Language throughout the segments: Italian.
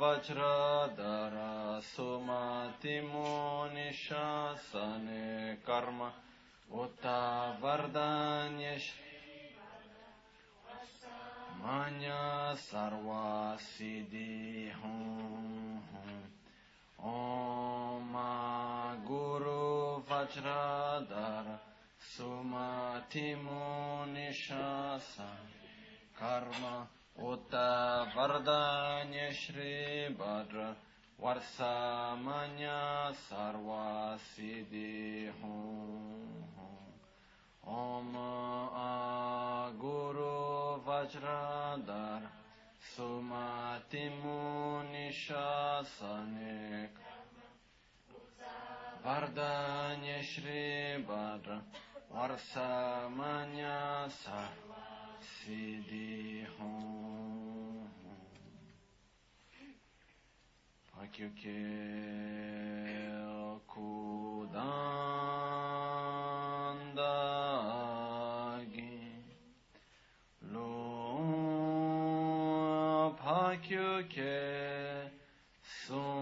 Vajradhara Sumatimo Nishasane Karma Uta Vardanya Manya Sarva Siddhi Hum. Om Guru Vajradhara Sumatimo Nishasane Karma Uta Vardanya Shri Bhadra Varsamanya Sarva Siddhi Hum siddhihom prakyukel kudandagi lo prakyukel son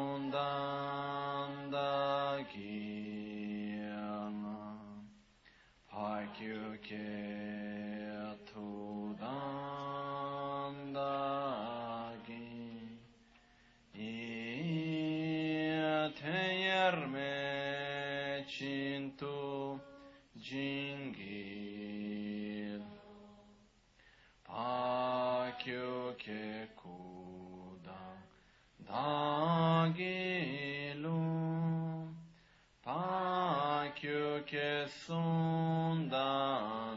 pa kyu ke sundan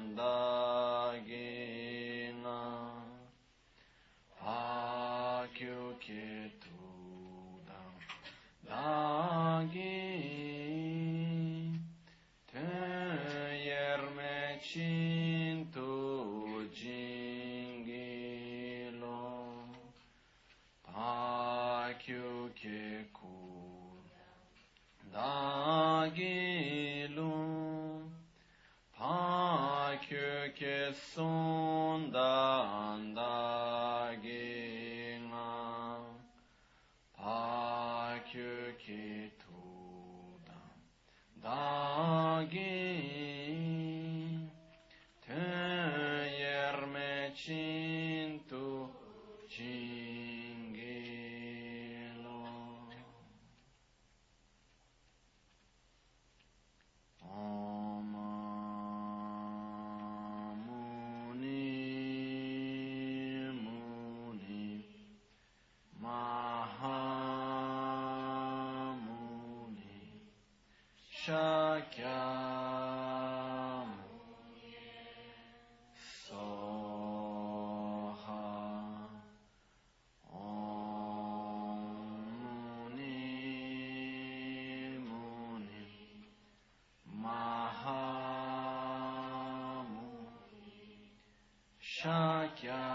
Shakyamuni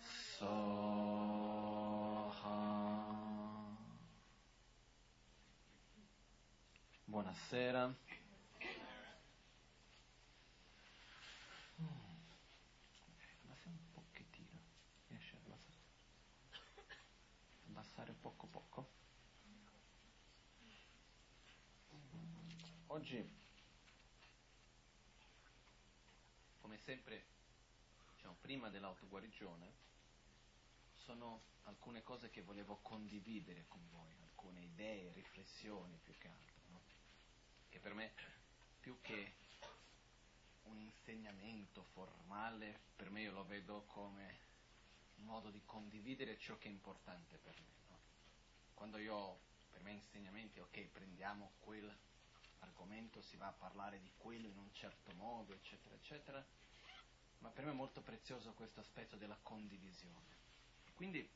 Soha Buonasera. Abbassa un pochettino. Riesci a? Abbassare poco poco. Oggi, come sempre, diciamo, prima dell'autoguarigione, sono alcune cose che volevo condividere con voi, alcune idee, riflessioni più che altro, no? che per me più che un insegnamento formale, per me io lo vedo come un modo di condividere ciò che è importante per me. no? Quando io, per me insegnamenti, ok, prendiamo quel argomento, si va a parlare di quello in un certo modo, eccetera, eccetera, ma per me è molto prezioso questo aspetto della condivisione. Quindi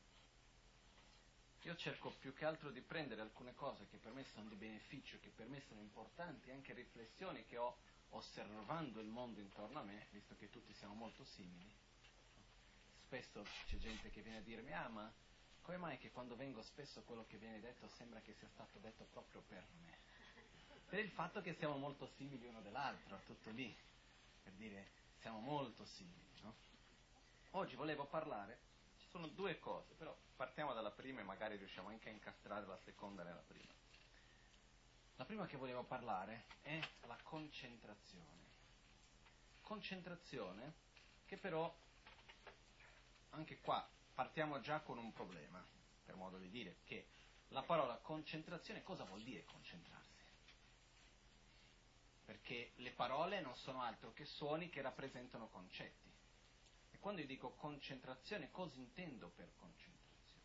io cerco più che altro di prendere alcune cose che per me sono di beneficio, che per me sono importanti, anche riflessioni che ho osservando il mondo intorno a me, visto che tutti siamo molto simili. Spesso c'è gente che viene a dirmi, ah ma come mai che quando vengo spesso quello che viene detto sembra che sia stato detto proprio per me? Per il fatto che siamo molto simili uno dell'altro, tutto lì, per dire siamo molto simili. No? Oggi volevo parlare, ci sono due cose, però partiamo dalla prima e magari riusciamo anche a incastrare la seconda nella prima. La prima che volevo parlare è la concentrazione. Concentrazione che però, anche qua, partiamo già con un problema, per modo di dire, che la parola concentrazione cosa vuol dire concentrarsi? Perché le parole non sono altro che suoni che rappresentano concetti. E quando io dico concentrazione, cosa intendo per concentrazione?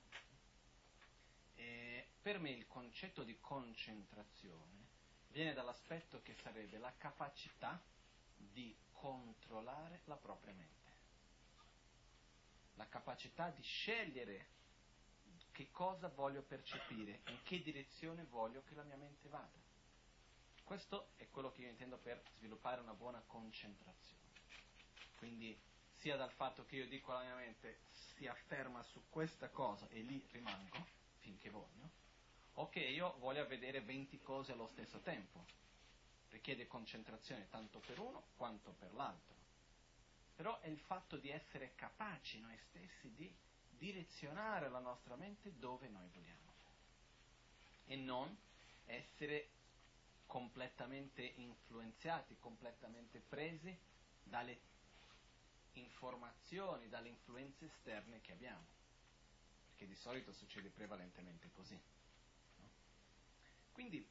E per me il concetto di concentrazione viene dall'aspetto che sarebbe la capacità di controllare la propria mente, la capacità di scegliere che cosa voglio percepire, in che direzione voglio che la mia mente vada. Questo è quello che io intendo per sviluppare una buona concentrazione. Quindi sia dal fatto che io dico alla mia mente si afferma su questa cosa e lì rimango finché voglio, o che io voglia vedere 20 cose allo stesso tempo. Richiede concentrazione tanto per uno quanto per l'altro. Però è il fatto di essere capaci noi stessi di direzionare la nostra mente dove noi vogliamo e non essere completamente influenzati, completamente presi dalle informazioni, dalle influenze esterne che abbiamo, perché di solito succede prevalentemente così. Quindi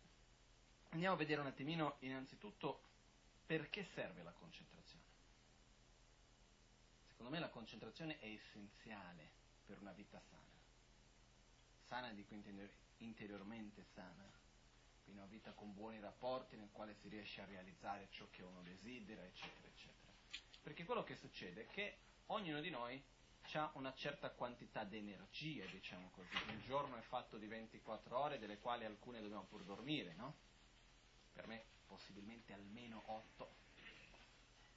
andiamo a vedere un attimino innanzitutto perché serve la concentrazione. Secondo me la concentrazione è essenziale per una vita sana. Sana dico interiormente sana, quindi una vita con buoni rapporti nel quale si riesce a realizzare ciò che uno desidera, eccetera, eccetera. Perché quello che succede è che ognuno di noi ha una certa quantità di energia, diciamo così. Il giorno è fatto di 24 ore, delle quali alcune dobbiamo pur dormire, no? Per me possibilmente almeno 8.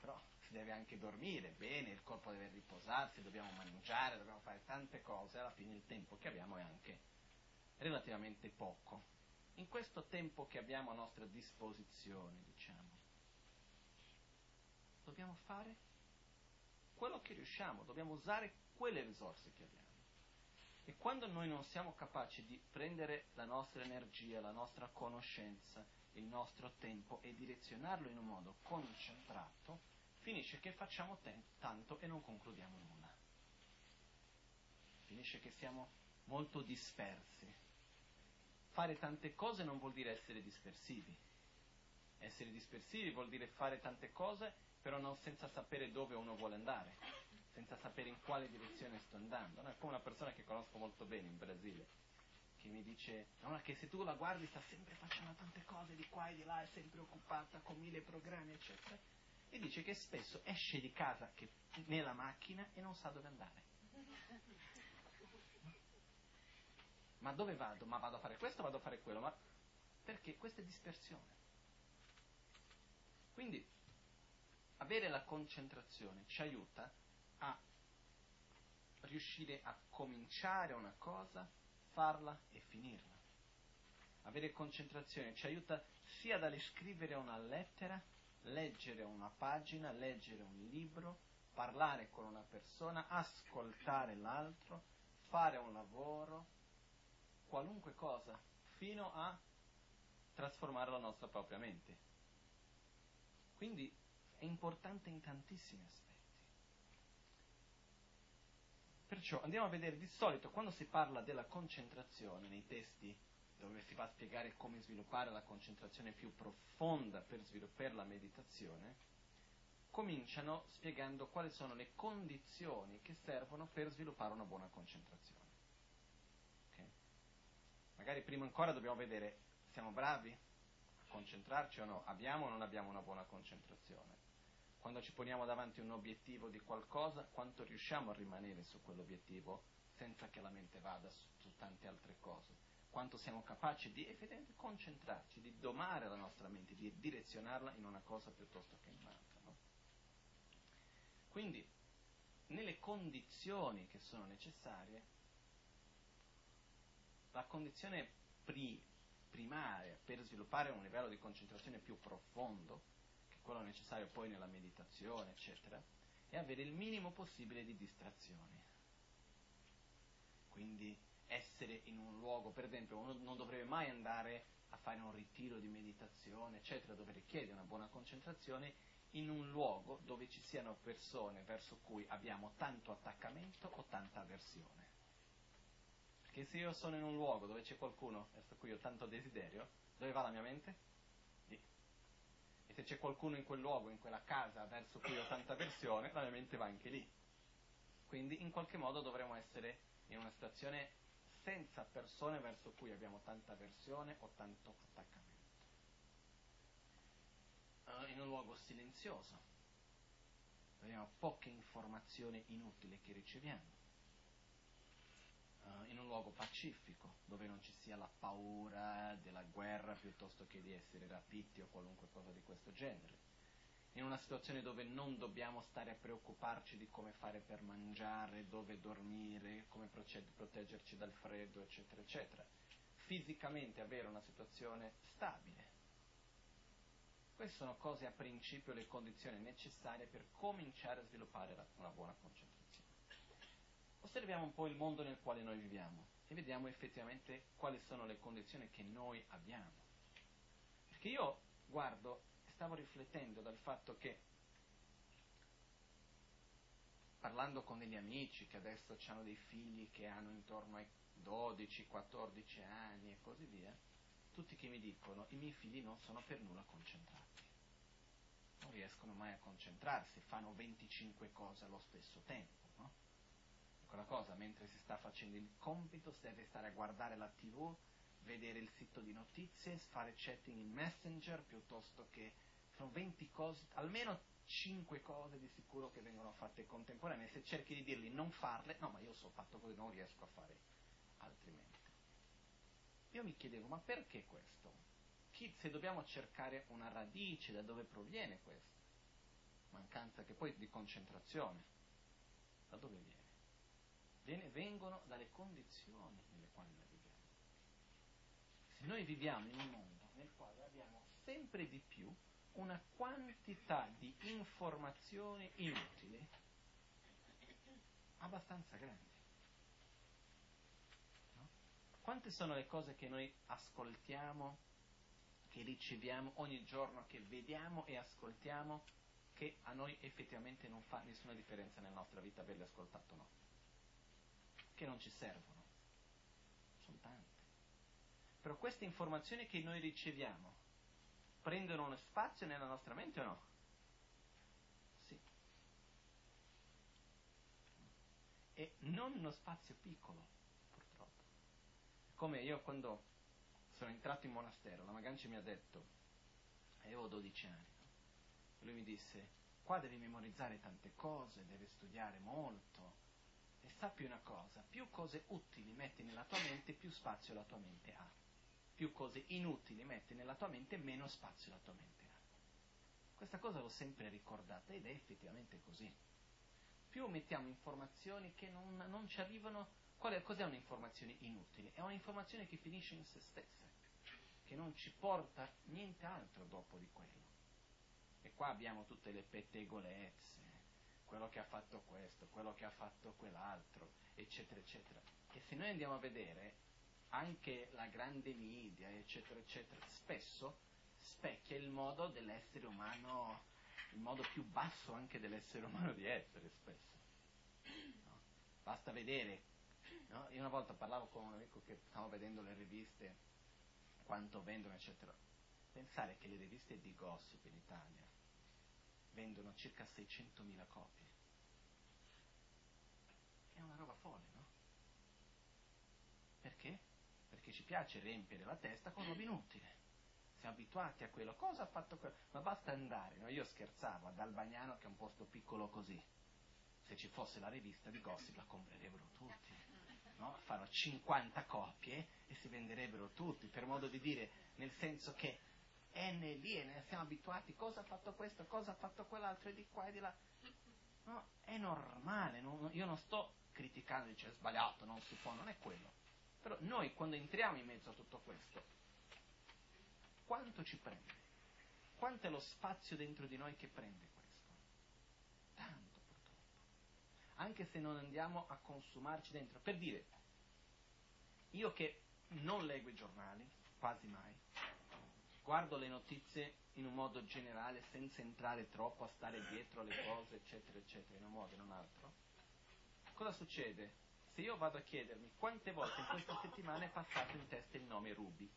Però si deve anche dormire bene, il corpo deve riposarsi, dobbiamo mangiare, dobbiamo fare tante cose, alla fine il tempo che abbiamo è anche relativamente poco. In questo tempo che abbiamo a nostra disposizione, diciamo, dobbiamo fare quello che riusciamo, dobbiamo usare quelle risorse che abbiamo. E quando noi non siamo capaci di prendere la nostra energia, la nostra conoscenza, il nostro tempo e direzionarlo in un modo concentrato, finisce che facciamo te- tanto e non concludiamo nulla. Finisce che siamo molto dispersi. Fare tante cose non vuol dire essere dispersivi. Essere dispersivi vuol dire fare tante cose però non senza sapere dove uno vuole andare, senza sapere in quale direzione sto andando. No, è come una persona che conosco molto bene in Brasile, che mi dice no, che se tu la guardi sta sempre facendo tante cose di qua e di là, è sempre occupata con mille programmi, eccetera e dice che spesso esce di casa che, nella macchina e non sa dove andare. Ma dove vado? Ma vado a fare questo, vado a fare quello, ma perché questa è dispersione. Quindi avere la concentrazione ci aiuta a riuscire a cominciare una cosa, farla e finirla. Avere concentrazione ci aiuta sia dalle scrivere una lettera leggere una pagina, leggere un libro, parlare con una persona, ascoltare l'altro, fare un lavoro, qualunque cosa, fino a trasformare la nostra propria mente. Quindi è importante in tantissimi aspetti. Perciò andiamo a vedere di solito quando si parla della concentrazione nei testi dove si va a spiegare come sviluppare la concentrazione più profonda per sviluppare la meditazione, cominciano spiegando quali sono le condizioni che servono per sviluppare una buona concentrazione. Magari prima ancora dobbiamo vedere, siamo bravi a concentrarci o no? Abbiamo o non abbiamo una buona concentrazione? Quando ci poniamo davanti un obiettivo di qualcosa, quanto riusciamo a rimanere su quell'obiettivo senza che la mente vada su, su tante altre cose? quanto siamo capaci di effettivamente concentrarci, di domare la nostra mente, di direzionarla in una cosa piuttosto che in un'altra. No? Quindi, nelle condizioni che sono necessarie, la condizione pri- primaria per sviluppare un livello di concentrazione più profondo, che è quello necessario poi nella meditazione, eccetera, è avere il minimo possibile di distrazioni. quindi essere in un luogo, per esempio, uno non dovrebbe mai andare a fare un ritiro di meditazione, eccetera, dove richiede una buona concentrazione, in un luogo dove ci siano persone verso cui abbiamo tanto attaccamento o tanta avversione. Perché se io sono in un luogo dove c'è qualcuno verso cui ho tanto desiderio, dove va la mia mente? Lì. E se c'è qualcuno in quel luogo, in quella casa verso cui ho tanta avversione, la mia mente va anche lì. Quindi in qualche modo dovremmo essere in una situazione senza persone verso cui abbiamo tanta avversione o tanto attaccamento. Uh, in un luogo silenzioso, abbiamo poche informazioni inutili che riceviamo. Uh, in un luogo pacifico, dove non ci sia la paura della guerra piuttosto che di essere rapiti o qualunque cosa di questo genere in una situazione dove non dobbiamo stare a preoccuparci di come fare per mangiare, dove dormire, come proteggerci dal freddo, eccetera, eccetera. Fisicamente avere una situazione stabile. Queste sono cose a principio le condizioni necessarie per cominciare a sviluppare una buona concentrazione. Osserviamo un po' il mondo nel quale noi viviamo e vediamo effettivamente quali sono le condizioni che noi abbiamo. Perché io guardo stavo riflettendo dal fatto che, parlando con degli amici che adesso hanno dei figli che hanno intorno ai 12-14 anni e così via, tutti che mi dicono i miei figli non sono per nulla concentrati, non riescono mai a concentrarsi, fanno 25 cose allo stesso tempo. Quella cosa, mentre si sta facendo il compito, si deve stare a guardare la tv, vedere il sito di notizie, fare chatting in messenger piuttosto che sono 20 cose, almeno 5 cose di sicuro che vengono fatte contemporanee. Se cerchi di dirgli non farle, no, ma io so fatto così, non riesco a fare altrimenti. Io mi chiedevo, ma perché questo? Chi, se dobbiamo cercare una radice da dove proviene questo? Mancanza che poi di concentrazione. Da dove viene? Vengono dalle condizioni nelle quali noi viviamo. Noi viviamo in un mondo nel quale abbiamo sempre di più una quantità di informazioni inutili abbastanza grande. No? Quante sono le cose che noi ascoltiamo, che riceviamo ogni giorno, che vediamo e ascoltiamo, che a noi effettivamente non fa nessuna differenza nella nostra vita averle ascoltato o no? Che non ci servono. Sono tante. Però queste informazioni che noi riceviamo, prendono uno spazio nella nostra mente o no? Sì. E non uno spazio piccolo, purtroppo. Come io quando sono entrato in monastero, la Maganci mi ha detto, avevo 12 anni, lui mi disse, qua devi memorizzare tante cose, devi studiare molto, e sappi una cosa, più cose utili metti nella tua mente, più spazio la tua mente ha più cose inutili metti nella tua mente, meno spazio la tua mente ha. Questa cosa l'ho sempre ricordata ed è effettivamente così. Più mettiamo informazioni che non, non ci arrivano, è, cos'è un'informazione inutile? È un'informazione che finisce in se stessa, che non ci porta niente altro dopo di quello. E qua abbiamo tutte le pettegolezze, quello che ha fatto questo, quello che ha fatto quell'altro, eccetera, eccetera. E se noi andiamo a vedere, anche la grande media, eccetera, eccetera, spesso specchia il modo dell'essere umano, il modo più basso anche dell'essere umano di essere spesso. No? Basta vedere, no? io una volta parlavo con un amico che stavo vedendo le riviste, quanto vendono, eccetera. Pensare che le riviste di gossip in Italia vendono circa 600.000 copie. È una roba folle, no? Perché? perché ci piace riempire la testa con roba inutile. Siamo abituati a quello. Cosa ha fatto quello? Ma basta andare, no? Io scherzavo ad Albagnano, che è un posto piccolo così. Se ci fosse la rivista di gossip la comprerebbero tutti. No? Fanno 50 copie e si venderebbero tutti, per modo di dire, nel senso che è lì e ne siamo abituati, cosa ha fatto questo, cosa ha fatto quell'altro, e di qua e di là. No, è normale, non, io non sto criticando, dice è sbagliato, non si può, non è quello. Però noi quando entriamo in mezzo a tutto questo, quanto ci prende? Quanto è lo spazio dentro di noi che prende questo? Tanto purtroppo. Anche se non andiamo a consumarci dentro. Per dire, io che non leggo i giornali, quasi mai, guardo le notizie in un modo generale senza entrare troppo a stare dietro alle cose, eccetera, eccetera, in un modo o in un altro, cosa succede? Se io vado a chiedermi quante volte in questa settimana è passato in testa il nome Ruby,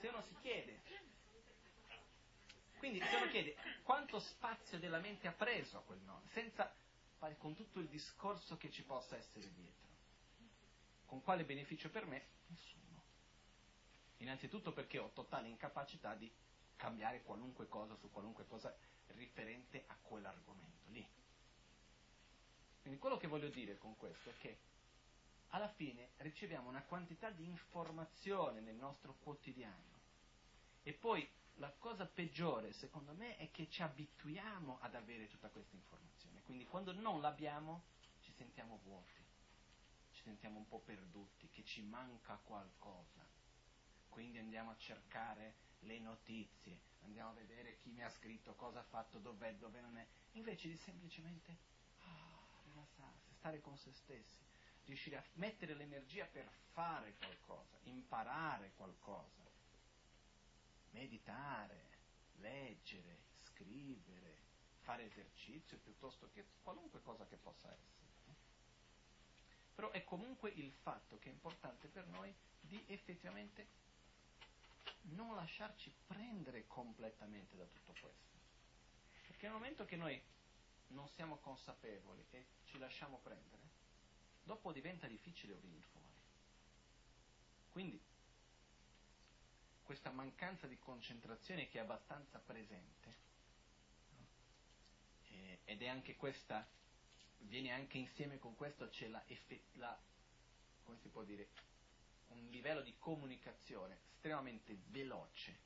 se uno si chiede, quindi se uno chiede quanto spazio della mente ha preso a quel nome, senza fare con tutto il discorso che ci possa essere dietro, con quale beneficio per me? Nessuno. Innanzitutto perché ho totale incapacità di cambiare qualunque cosa su qualunque cosa riferente a quell'argomento lì. Quindi quello che voglio dire con questo è che alla fine riceviamo una quantità di informazione nel nostro quotidiano. E poi la cosa peggiore secondo me è che ci abituiamo ad avere tutta questa informazione, quindi quando non l'abbiamo ci sentiamo vuoti, ci sentiamo un po' perduti, che ci manca qualcosa, quindi andiamo a cercare le notizie, andiamo a vedere chi mi ha scritto, cosa ha fatto, dov'è, dove non è, invece di semplicemente ah, rilassarsi, stare con se stessi, riuscire a mettere l'energia per fare qualcosa, imparare qualcosa, meditare, leggere, scrivere, fare esercizio piuttosto che qualunque cosa che possa essere. Però è comunque il fatto che è importante per noi di effettivamente non lasciarci prendere completamente da tutto questo. Perché nel momento che noi non siamo consapevoli e ci lasciamo prendere, dopo diventa difficile venire fuori. Quindi questa mancanza di concentrazione che è abbastanza presente, eh, ed è anche questa, viene anche insieme con questo, c'è la, la come si può dire, un livello di comunicazione estremamente veloce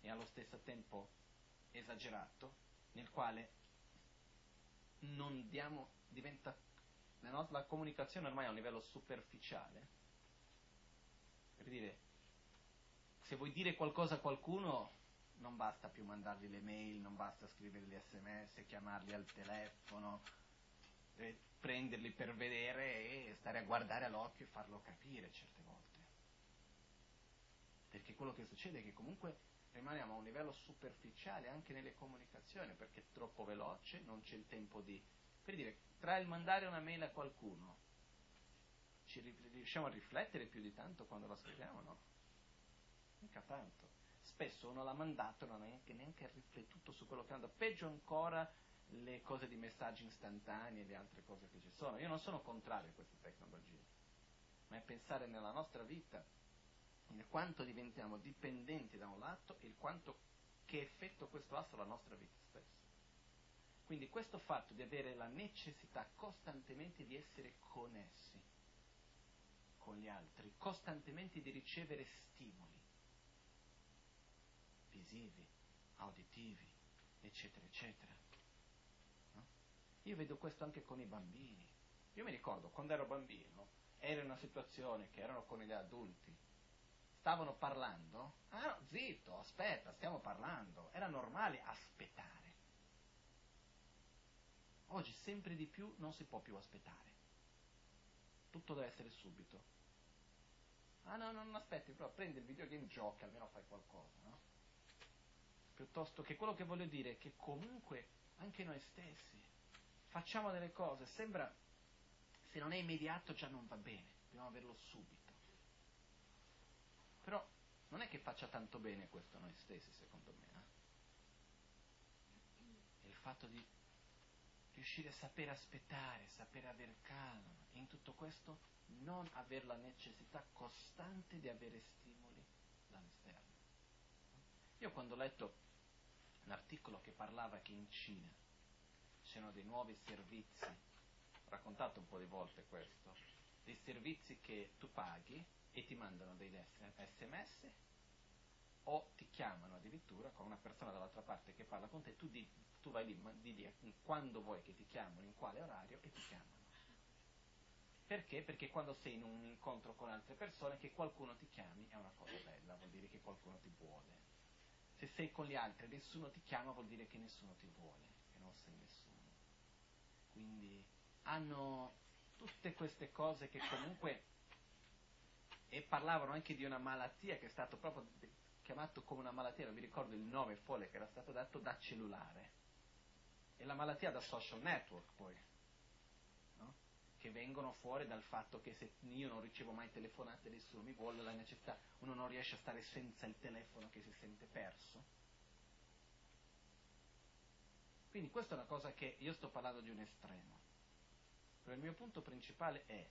e allo stesso tempo esagerato, nel quale non diamo, diventa, la, nostra, la comunicazione ormai a un livello superficiale, per dire, se vuoi dire qualcosa a qualcuno non basta più mandargli le mail, non basta scrivergli sms, chiamarli al telefono, eh, prenderli per vedere e stare a guardare all'occhio e farlo capire certe volte. Perché quello che succede è che comunque rimaniamo a un livello superficiale anche nelle comunicazioni, perché è troppo veloce, non c'è il tempo di... Per dire, tra il mandare una mail a qualcuno, ci riusciamo a riflettere più di tanto quando la scriviamo, no? Mica tanto. Spesso uno l'ha mandato e non ha neanche, neanche riflettuto su quello che anda. Peggio ancora le cose di messaggi istantanei e le altre cose che ci sono. Io non sono contrario a queste tecnologie, ma è pensare nella nostra vita, in quanto diventiamo dipendenti da un lato e quanto che effetto questo ha sulla nostra vita stessa. Quindi questo fatto di avere la necessità costantemente di essere connessi con gli altri, costantemente di ricevere stimoli visivi, auditivi, eccetera, eccetera, io vedo questo anche con i bambini. Io mi ricordo quando ero bambino, ero in una situazione che erano con gli adulti, stavano parlando, ah no, zitto, aspetta, stiamo parlando, era normale aspettare. Oggi sempre di più non si può più aspettare. Tutto deve essere subito. Ah no, non aspetti, però prendi il videogame, gioca, almeno fai qualcosa, no? Piuttosto che quello che voglio dire è che comunque anche noi stessi facciamo delle cose, sembra, se non è immediato già non va bene, dobbiamo averlo subito. Però non è che faccia tanto bene questo a noi stessi, secondo me. Eh? Il fatto di riuscire a sapere aspettare, sapere avere calma, e in tutto questo non avere la necessità costante di avere stimoli dall'esterno. Io quando ho letto un articolo che parlava che in Cina c'erano dei nuovi servizi, ho raccontato un po' di volte questo, dei servizi che tu paghi e ti mandano dei sms o ti chiamano addirittura con una persona dall'altra parte che parla con te, tu, di, tu vai lì, di lì quando vuoi che ti chiamano, in quale orario e ti chiamano. Perché? Perché quando sei in un incontro con altre persone che qualcuno ti chiami è una cosa bella, vuol dire che qualcuno ti vuole. Se sei con gli altri e nessuno ti chiama vuol dire che nessuno ti vuole, che non sei nessuno. Quindi hanno tutte queste cose che comunque e parlavano anche di una malattia che è stato proprio chiamato come una malattia, non mi ricordo il nome folle che era stato dato da cellulare. E la malattia da social network poi, no? che vengono fuori dal fatto che se io non ricevo mai telefonate, nessuno mi vuole, la necessità, uno non riesce a stare senza il telefono che si sente perso. Quindi questa è una cosa che io sto parlando di un estremo. Però il mio punto principale è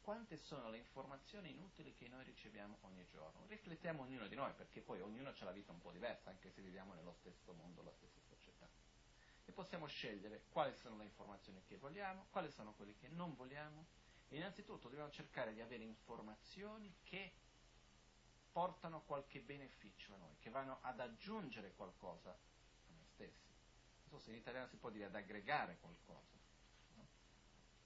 quante sono le informazioni inutili che noi riceviamo ogni giorno. Riflettiamo ognuno di noi, perché poi ognuno ha la vita un po' diversa, anche se viviamo nello stesso mondo, la stessa società. E possiamo scegliere quali sono le informazioni che vogliamo, quali sono quelle che non vogliamo. E innanzitutto dobbiamo cercare di avere informazioni che portano qualche beneficio a noi, che vanno ad aggiungere qualcosa a noi stessi. So se in italiano si può dire ad aggregare qualcosa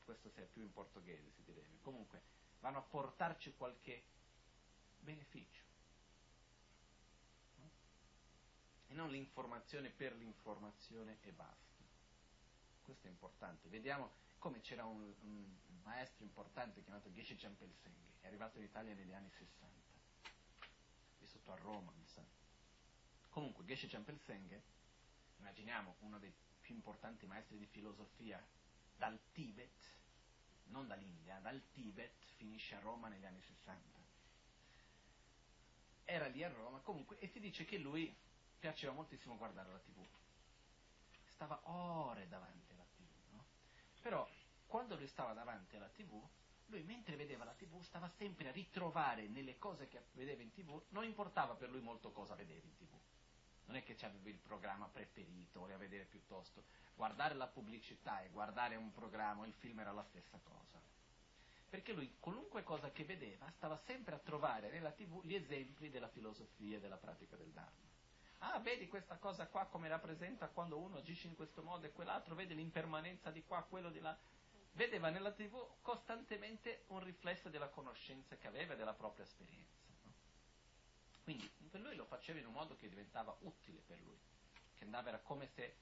questo sia più in portoghese si direbbe, comunque vanno a portarci qualche beneficio. No? E non l'informazione per l'informazione e basta. Questo è importante. Vediamo come c'era un, un maestro importante chiamato Geshe Champelsenghe, è arrivato in Italia negli anni 60, vissuto a Roma, mi sa. Comunque Geshe Champelsenghe, immaginiamo uno dei più importanti maestri di filosofia dal Tibet, non dall'India, dal Tibet, finisce a Roma negli anni 60. Era lì a Roma, comunque, e si dice che lui piaceva moltissimo guardare la TV. Stava ore davanti alla TV, no? Però, quando lui stava davanti alla TV, lui mentre vedeva la TV stava sempre a ritrovare nelle cose che vedeva in TV, non importava per lui molto cosa vedeva in TV. Non è che c'aveva il programma preferito, voleva vedere piuttosto guardare la pubblicità e guardare un programma, il film era la stessa cosa. Perché lui, qualunque cosa che vedeva, stava sempre a trovare nella TV gli esempi della filosofia e della pratica del Dharma. Ah, vedi questa cosa qua come rappresenta quando uno agisce in questo modo e quell'altro, vede l'impermanenza di qua, quello di là. Vedeva nella TV costantemente un riflesso della conoscenza che aveva e della propria esperienza. No? Quindi per lui lo faceva in un modo che diventava utile per lui, che andava, era come se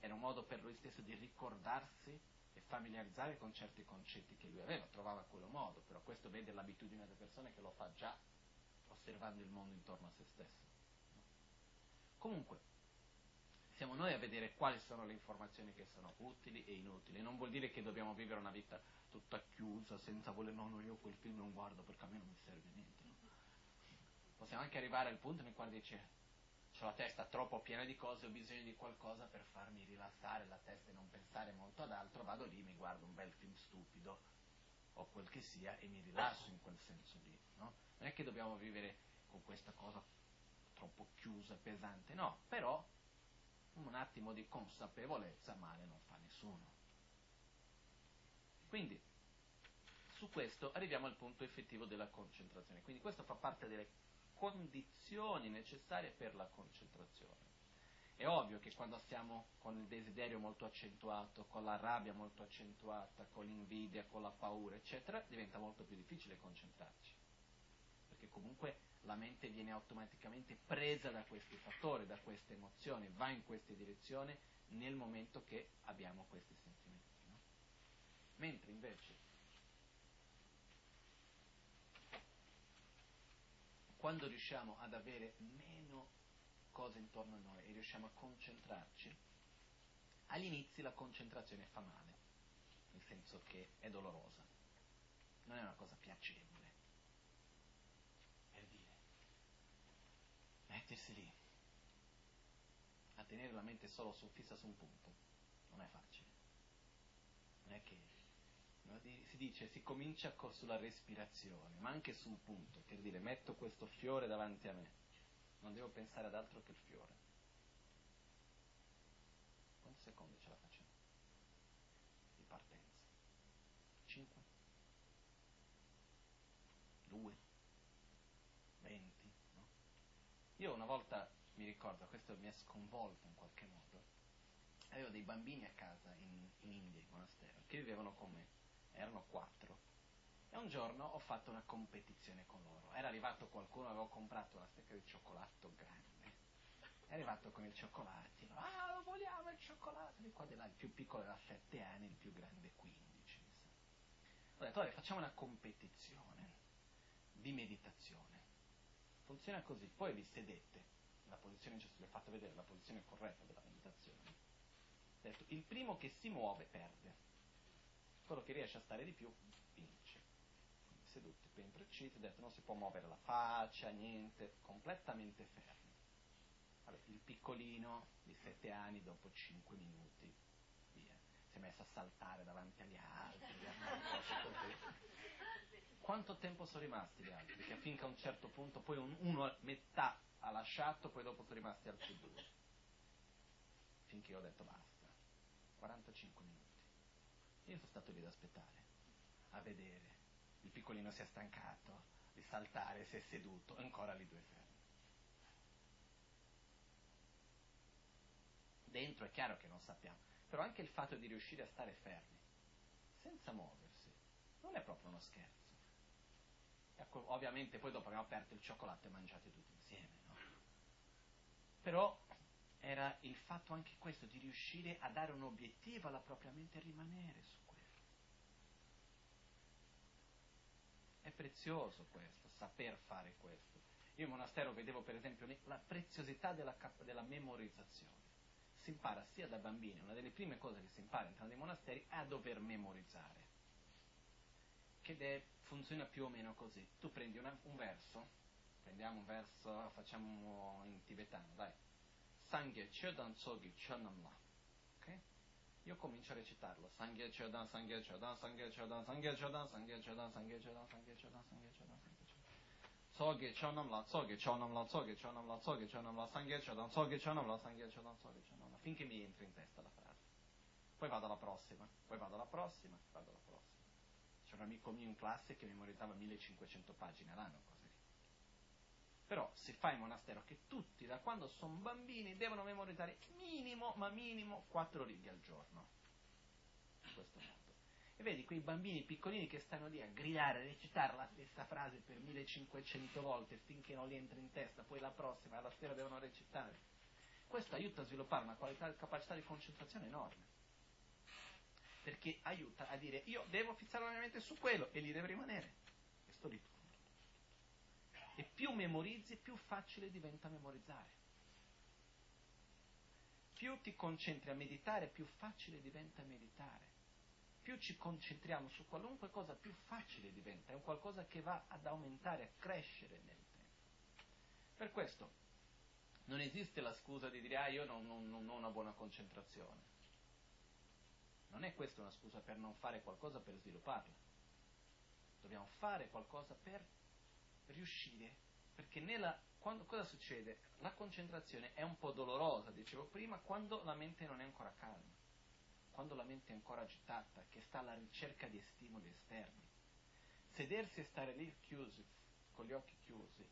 era un modo per lui stesso di ricordarsi e familiarizzare con certi concetti che lui aveva, trovava quello modo, però questo vede l'abitudine delle persone che lo fa già osservando il mondo intorno a se stesso. Comunque, siamo noi a vedere quali sono le informazioni che sono utili e inutili. Non vuol dire che dobbiamo vivere una vita tutta chiusa, senza voler, no, no, io quel film non guardo perché a me non mi serve niente. Possiamo anche arrivare al punto nel quale dice, ho la testa troppo piena di cose, ho bisogno di qualcosa per farmi rilassare la testa e non pensare molto ad altro, vado lì, mi guardo un bel film stupido o quel che sia e mi rilasso in quel senso lì. No? Non è che dobbiamo vivere con questa cosa troppo chiusa, pesante, no, però un attimo di consapevolezza male non fa nessuno. Quindi, su questo arriviamo al punto effettivo della concentrazione. Quindi questo fa parte delle condizioni necessarie per la concentrazione. È ovvio che quando siamo con il desiderio molto accentuato, con la rabbia molto accentuata, con l'invidia, con la paura, eccetera, diventa molto più difficile concentrarci. Perché comunque la mente viene automaticamente presa da questi fattori, da queste emozioni, va in queste direzioni nel momento che abbiamo questi sentimenti. No? Mentre invece quando riusciamo ad avere meno cose intorno a noi e riusciamo a concentrarci, all'inizio la concentrazione fa male, nel senso che è dolorosa, non è una cosa piacevole. Per dire, mettersi lì a tenere la mente solo su, fissa su un punto, non è facile. Non è che si dice, si comincia sulla respirazione, ma anche sul punto, per dire metto questo fiore davanti a me, non devo pensare ad altro che il fiore. Quanti secondi ce la facciamo? Di partenza? 5? 2? 20? No? Io una volta mi ricordo, questo mi ha sconvolto in qualche modo, avevo dei bambini a casa in, in India, in monastero, che vivevano con me erano quattro. E un giorno ho fatto una competizione con loro. Era arrivato qualcuno, avevo comprato una stecca di cioccolato grande. È arrivato con il cioccolato. Ah, lo vogliamo il cioccolato! Di qua di il più piccolo aveva 7 anni, il più grande 15. Ho detto, vabbè, facciamo una competizione di meditazione. Funziona così, poi vi sedete, la posizione giusta, vi ho fatto vedere la posizione corretta della meditazione. Ho detto, il primo che si muove perde, quello che riesce a stare di più vince. Seduti ben precisi, detto non si può muovere la faccia, niente, completamente fermi. Vabbè, il piccolino di 7 anni dopo 5 minuti, via, si è messo a saltare davanti agli altri, quanto tempo sono rimasti gli altri? Che finché a un certo punto poi un, uno metà ha lasciato, poi dopo sono rimasti altri due. Finché ho detto basta. 45 minuti. Io sono stato lì ad aspettare, a vedere. Il piccolino si è stancato di saltare, si è seduto, ancora lì due fermi. Dentro è chiaro che non sappiamo, però anche il fatto di riuscire a stare fermi, senza muoversi, non è proprio uno scherzo. Ecco, ovviamente poi dopo abbiamo aperto il cioccolato e mangiate tutti insieme, no? Però era il fatto anche questo, di riuscire a dare un obiettivo alla propria mente e rimanere su quello. È prezioso questo, saper fare questo. Io in monastero vedevo per esempio la preziosità della, della memorizzazione. Si impara sia da bambini, una delle prime cose che si impara entrando nei monasteri è a dover memorizzare. Che è, funziona più o meno così. Tu prendi una, un verso, prendiamo un verso, facciamo in tibetano, dai. Sangye Chodan Tsogi Chonamla. Ok? Io comincio a recitarlo. Sangye Chodan, Sangye Chodan, Sangye Chodan, Sangye Chodan, Sangye Chodan, Sangye Chodan, Sangye Chodan, Sangye Chodan, Sangye Chodan. Tsogi Chonamla, Tsogi Chonamla, Tsogi Chonamla, Tsogi Chonamla, Sangye Chodan, Tsogi Chonamla, Sangye Chodan, Tsogi Chonamla. Finché mi entra in testa la frase. Poi vado alla prossima, poi vado alla prossima, vado alla prossima. C'è un amico mio in classe che memorizzava 1500 pagine all'anno. Però si fa in monastero che tutti, da quando sono bambini, devono memorizzare minimo, ma minimo, quattro righe al giorno. In questo modo. E vedi quei bambini piccolini che stanno lì a gridare, a recitare la stessa frase per 1500 volte finché non gli entra in testa, poi la prossima, alla sera devono recitare. Questo aiuta a sviluppare una qualità, capacità di concentrazione enorme perché aiuta a dire io devo fissare la mia mente su quello e lì deve rimanere. Questo di tutto. E più memorizzi, più facile diventa memorizzare. Più ti concentri a meditare, più facile diventa meditare. Più ci concentriamo su qualunque cosa, più facile diventa. È un qualcosa che va ad aumentare, a crescere nel tempo. Per questo non esiste la scusa di dire ah io non, non, non ho una buona concentrazione non è questa una scusa per non fare qualcosa per svilupparla. Dobbiamo fare qualcosa per riuscire, perché nella, quando, cosa succede? La concentrazione è un po' dolorosa, dicevo prima, quando la mente non è ancora calma, quando la mente è ancora agitata, che sta alla ricerca di stimoli esterni. Sedersi e stare lì chiusi, con gli occhi chiusi,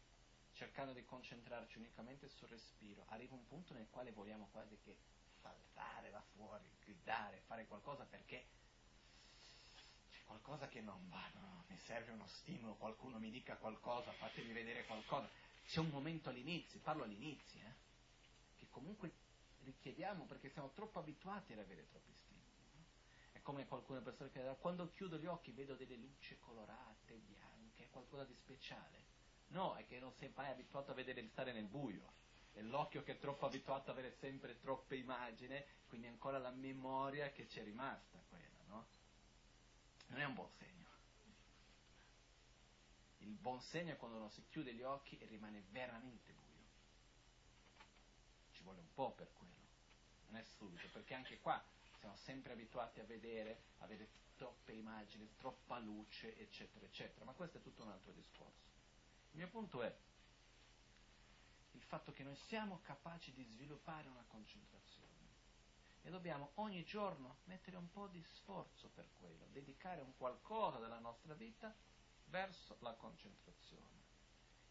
cercando di concentrarci unicamente sul respiro, arriva un punto nel quale vogliamo quasi che saltare là fuori, gridare, fare qualcosa perché qualcosa che non va, no? mi serve uno stimolo, qualcuno mi dica qualcosa, fatemi vedere qualcosa. C'è un momento all'inizio, parlo all'inizio, eh? che comunque richiediamo perché siamo troppo abituati ad avere troppi stimoli. No? È come alcune persone che quando chiudo gli occhi vedo delle luci colorate, bianche, è qualcosa di speciale. No, è che non sei mai abituato a vedere di stare nel buio è l'occhio che è troppo abituato ad avere sempre troppe immagini, quindi ancora la memoria che ci è rimasta quella, no? Non è un buon segno. Il buon segno è quando uno si chiude gli occhi e rimane veramente buio. Ci vuole un po' per quello, non è subito, perché anche qua siamo sempre abituati a vedere, a avere troppe immagini, troppa luce, eccetera, eccetera, ma questo è tutto un altro discorso. Il mio punto è, il fatto che noi siamo capaci di sviluppare una concentrazione e dobbiamo ogni giorno mettere un po' di sforzo per quello, dedicare un qualcosa della nostra vita verso la concentrazione.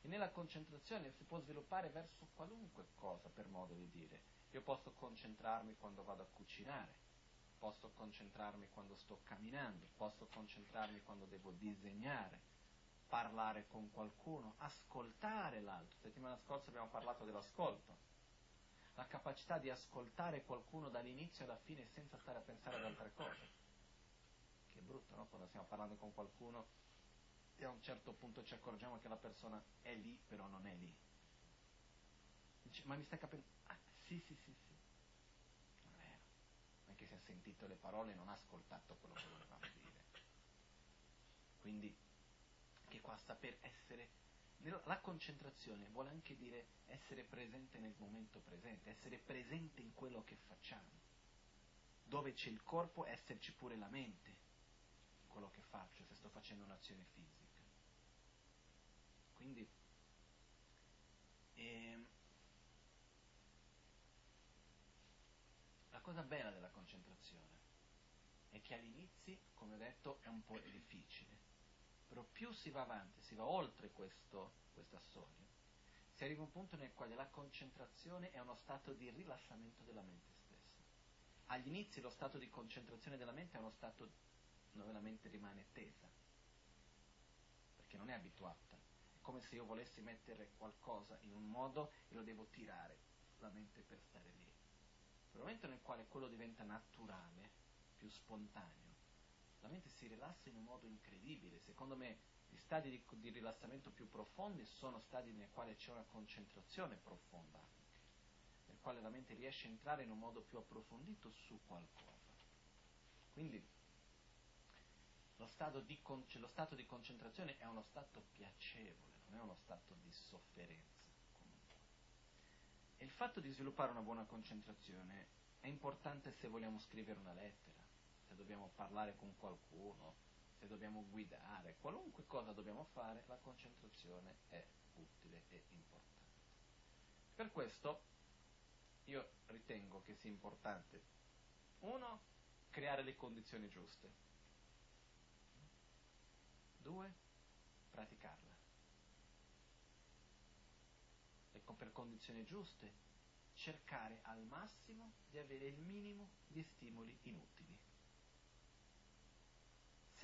E nella concentrazione si può sviluppare verso qualunque cosa, per modo di dire. Io posso concentrarmi quando vado a cucinare, posso concentrarmi quando sto camminando, posso concentrarmi quando devo disegnare, parlare con qualcuno, ascoltare l'altro. Settimana scorsa abbiamo parlato dell'ascolto. La capacità di ascoltare qualcuno dall'inizio alla fine senza stare a pensare ad altre cose. che brutto, no? Quando stiamo parlando con qualcuno e a un certo punto ci accorgiamo che la persona è lì, però non è lì. Dice, ma mi stai capendo? Ah, sì, sì, sì, sì. Non è vero. Anche se ha sentito le parole non ha ascoltato quello che volevamo dire. Quindi, che qua saper essere la concentrazione vuole anche dire essere presente nel momento presente, essere presente in quello che facciamo. Dove c'è il corpo, esserci pure la mente in quello che faccio, se sto facendo un'azione fisica. Quindi ehm, la cosa bella della concentrazione è che all'inizio, come ho detto, è un po' difficile però più si va avanti, si va oltre questo, questa soglia, si arriva a un punto nel quale la concentrazione è uno stato di rilassamento della mente stessa. Agli inizi lo stato di concentrazione della mente è uno stato dove la mente rimane tesa, perché non è abituata. È come se io volessi mettere qualcosa in un modo e lo devo tirare la mente per stare lì. Il momento nel quale quello diventa naturale, più spontaneo, la mente si rilassa in un modo incredibile. Secondo me gli stadi di, di rilassamento più profondi sono stadi nei quali c'è una concentrazione profonda, nel quale la mente riesce a entrare in un modo più approfondito su qualcosa. Quindi lo stato di, lo stato di concentrazione è uno stato piacevole, non è uno stato di sofferenza. Comunque. E il fatto di sviluppare una buona concentrazione è importante se vogliamo scrivere una lettera se dobbiamo parlare con qualcuno, se dobbiamo guidare, qualunque cosa dobbiamo fare, la concentrazione è utile e importante. Per questo io ritengo che sia importante, uno, creare le condizioni giuste, due, praticarla. E per condizioni giuste, cercare al massimo di avere il minimo di stimoli inutili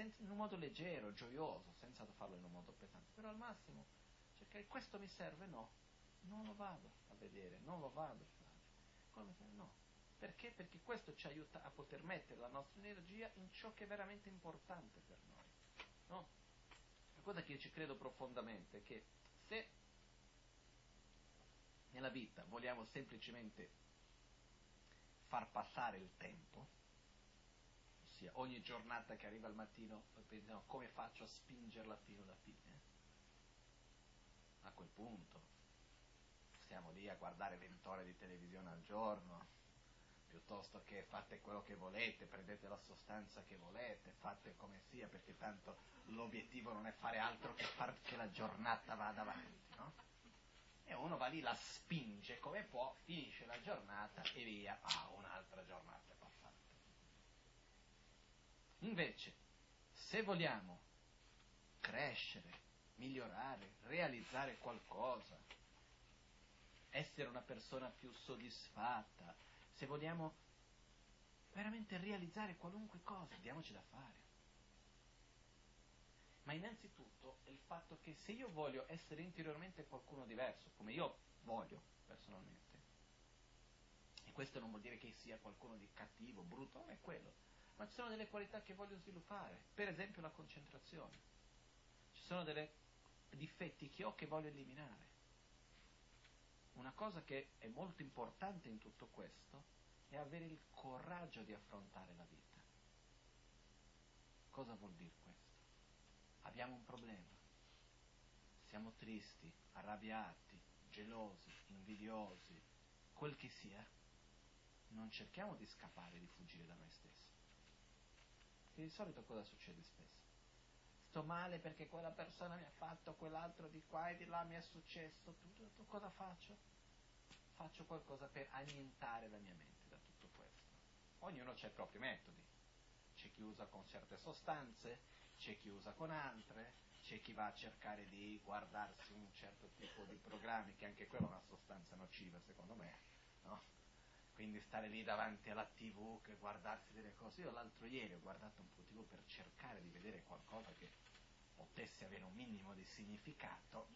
in un modo leggero, gioioso, senza farlo in un modo pesante, però al massimo cercare questo mi serve, no, non lo vado a vedere, non lo vado a fare. Come se no. Perché? Perché questo ci aiuta a poter mettere la nostra energia in ciò che è veramente importante per noi. No? La cosa che io ci credo profondamente è che se nella vita vogliamo semplicemente far passare il tempo, ossia ogni giornata che arriva al mattino pensiamo come faccio a spingerla fino alla fine. A quel punto stiamo lì a guardare 20 ore di televisione al giorno, piuttosto che fate quello che volete, prendete la sostanza che volete, fate come sia, perché tanto l'obiettivo non è fare altro che far che la giornata vada avanti, no? E uno va lì, la spinge come può, finisce la giornata e via, ah, un'altra giornata. Invece, se vogliamo crescere, migliorare, realizzare qualcosa, essere una persona più soddisfatta, se vogliamo veramente realizzare qualunque cosa, diamoci da fare. Ma innanzitutto è il fatto che se io voglio essere interiormente qualcuno diverso, come io voglio personalmente, e questo non vuol dire che sia qualcuno di cattivo, brutto, non è quello, ma ci sono delle qualità che voglio sviluppare, per esempio la concentrazione. Ci sono dei difetti che ho che voglio eliminare. Una cosa che è molto importante in tutto questo è avere il coraggio di affrontare la vita. Cosa vuol dire questo? Abbiamo un problema, siamo tristi, arrabbiati, gelosi, invidiosi, quel che sia, non cerchiamo di scappare, di fuggire da noi stessi di solito cosa succede spesso? Sto male perché quella persona mi ha fatto quell'altro di qua e di là mi è successo, tutto. cosa faccio? Faccio qualcosa per annientare la mia mente da tutto questo. Ognuno ha i propri metodi. C'è chi usa con certe sostanze, c'è chi usa con altre, c'è chi va a cercare di guardarsi un certo tipo di programmi, che anche quella è una sostanza nociva secondo me, no? Quindi stare lì davanti alla tv che guardarsi delle cose. Io l'altro ieri ho guardato un po' tv per cercare di vedere qualcosa che potesse avere un minimo di significato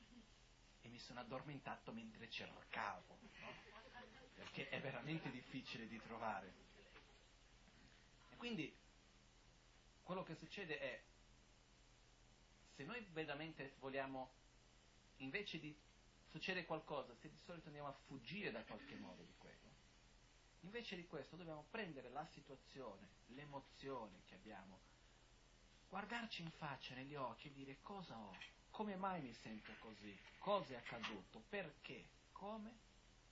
e mi sono addormentato mentre cercavo, no? perché è veramente difficile di trovare. E quindi quello che succede è, se noi veramente vogliamo, invece di succede qualcosa, se di solito andiamo a fuggire da qualche modo di quello, invece di questo dobbiamo prendere la situazione, l'emozione che abbiamo, guardarci in faccia, negli occhi e dire cosa ho, come mai mi sento così, cosa è accaduto, perché, come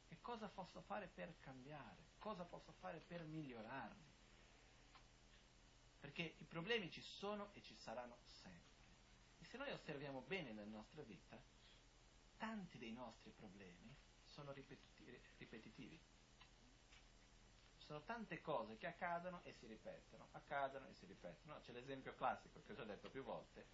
e cosa posso fare per cambiare, cosa posso fare per migliorarmi. Perché i problemi ci sono e ci saranno sempre. E se noi osserviamo bene nella nostra vita, tanti dei nostri problemi sono ripetitivi. Sono tante cose che accadono e si ripetono, accadono e si ripetono. c'è l'esempio classico che ho già detto più volte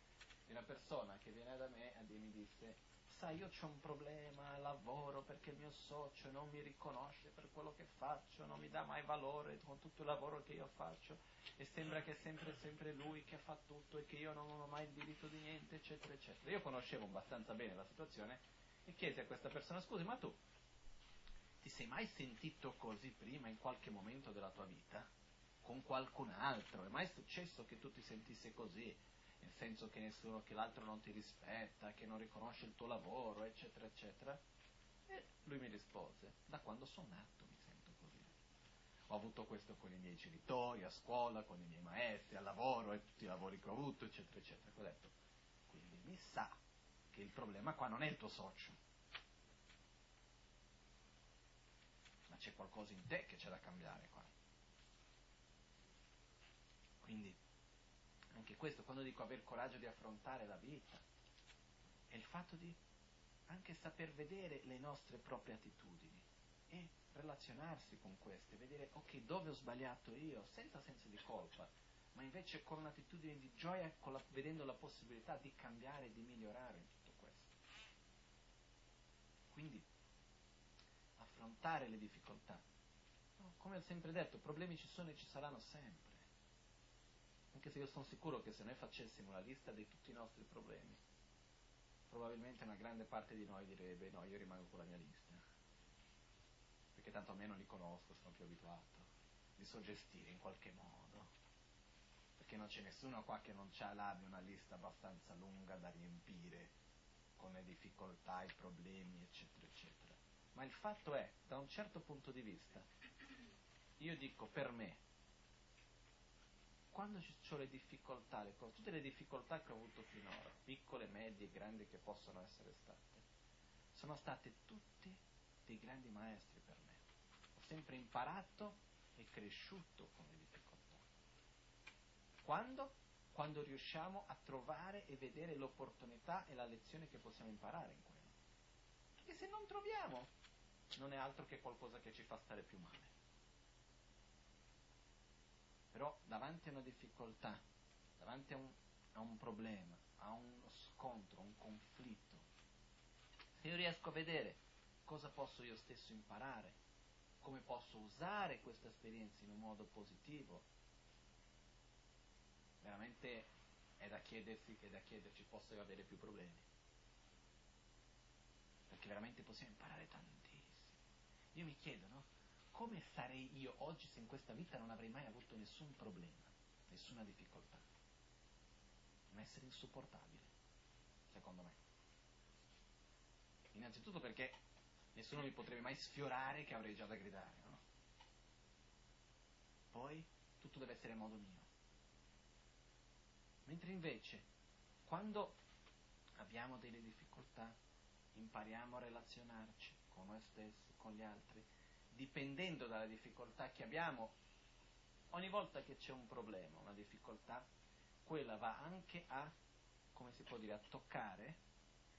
di una persona che viene da me e mi disse sai io ho un problema lavoro perché il mio socio non mi riconosce per quello che faccio, non mi dà mai valore con tutto il lavoro che io faccio e sembra che è sempre sempre lui che fa tutto e che io non ho mai il diritto di niente eccetera eccetera. Io conoscevo abbastanza bene la situazione e chiesi a questa persona scusi ma tu ti sei mai sentito così prima in qualche momento della tua vita? Con qualcun altro? È mai successo che tu ti sentissi così? Nel senso che nessuno, che l'altro non ti rispetta, che non riconosce il tuo lavoro, eccetera, eccetera? E lui mi rispose, da quando sono nato mi sento così. Ho avuto questo con i miei genitori, a scuola, con i miei maestri, al lavoro, e tutti i lavori che ho avuto, eccetera, eccetera. Ho detto, quindi mi sa che il problema qua non è il tuo socio, c'è qualcosa in te che c'è da cambiare qua. Quindi, anche questo, quando dico aver coraggio di affrontare la vita, è il fatto di anche saper vedere le nostre proprie attitudini e relazionarsi con queste, vedere, ok, dove ho sbagliato io, senza senso di colpa, ma invece con un'attitudine di gioia, la, vedendo la possibilità di cambiare e di migliorare in tutto questo. Quindi affrontare le difficoltà. No, come ho sempre detto, problemi ci sono e ci saranno sempre. Anche se io sono sicuro che se noi facessimo la lista di tutti i nostri problemi, probabilmente una grande parte di noi direbbe no, io rimango con la mia lista. Perché tanto almeno li conosco, sono più abituato. Li so gestire in qualche modo. Perché non c'è nessuno qua che non ha l'abbia una lista abbastanza lunga da riempire con le difficoltà, i problemi, eccetera, eccetera. Ma il fatto è, da un certo punto di vista, io dico per me, quando ho le difficoltà, le tutte le difficoltà che ho avuto finora, piccole, medie, grandi che possono essere state, sono state tutti dei grandi maestri per me. Ho sempre imparato e cresciuto con le difficoltà. Quando? Quando riusciamo a trovare e vedere l'opportunità e la lezione che possiamo imparare in quello. Perché se non troviamo, non è altro che qualcosa che ci fa stare più male. Però davanti a una difficoltà, davanti a un, a un problema, a uno scontro, a un conflitto, se io riesco a vedere cosa posso io stesso imparare, come posso usare questa esperienza in un modo positivo, veramente è da chiedersi e da chiederci posso avere più problemi. Perché veramente possiamo imparare tantissimo. Io mi chiedo, no? Come sarei io oggi se in questa vita non avrei mai avuto nessun problema, nessuna difficoltà? Un essere insopportabile, secondo me. Innanzitutto perché nessuno mi potrebbe mai sfiorare che avrei già da gridare, no? Poi tutto deve essere a modo mio. Mentre invece, quando abbiamo delle difficoltà, impariamo a relazionarci con noi stessi, con gli altri, dipendendo dalle difficoltà che abbiamo, ogni volta che c'è un problema, una difficoltà, quella va anche a, come si può dire, a toccare,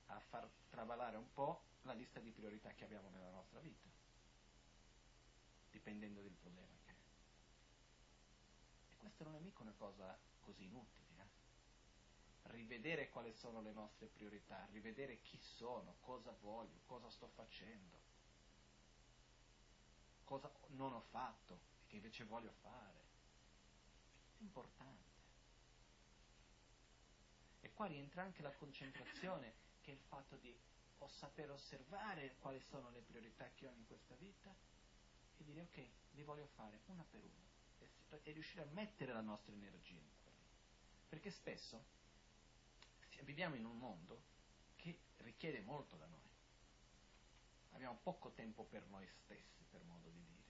a far traballare un po' la lista di priorità che abbiamo nella nostra vita, dipendendo dal problema che è. E questa non è mica una cosa così inutile. Rivedere quali sono le nostre priorità, rivedere chi sono, cosa voglio, cosa sto facendo, cosa non ho fatto e che invece voglio fare. È importante. E qua rientra anche la concentrazione, che è il fatto di o saper osservare quali sono le priorità che ho in questa vita e dire ok, li voglio fare una per una e, e riuscire a mettere la nostra energia in quello Perché spesso viviamo in un mondo che richiede molto da noi. Abbiamo poco tempo per noi stessi, per modo di dire,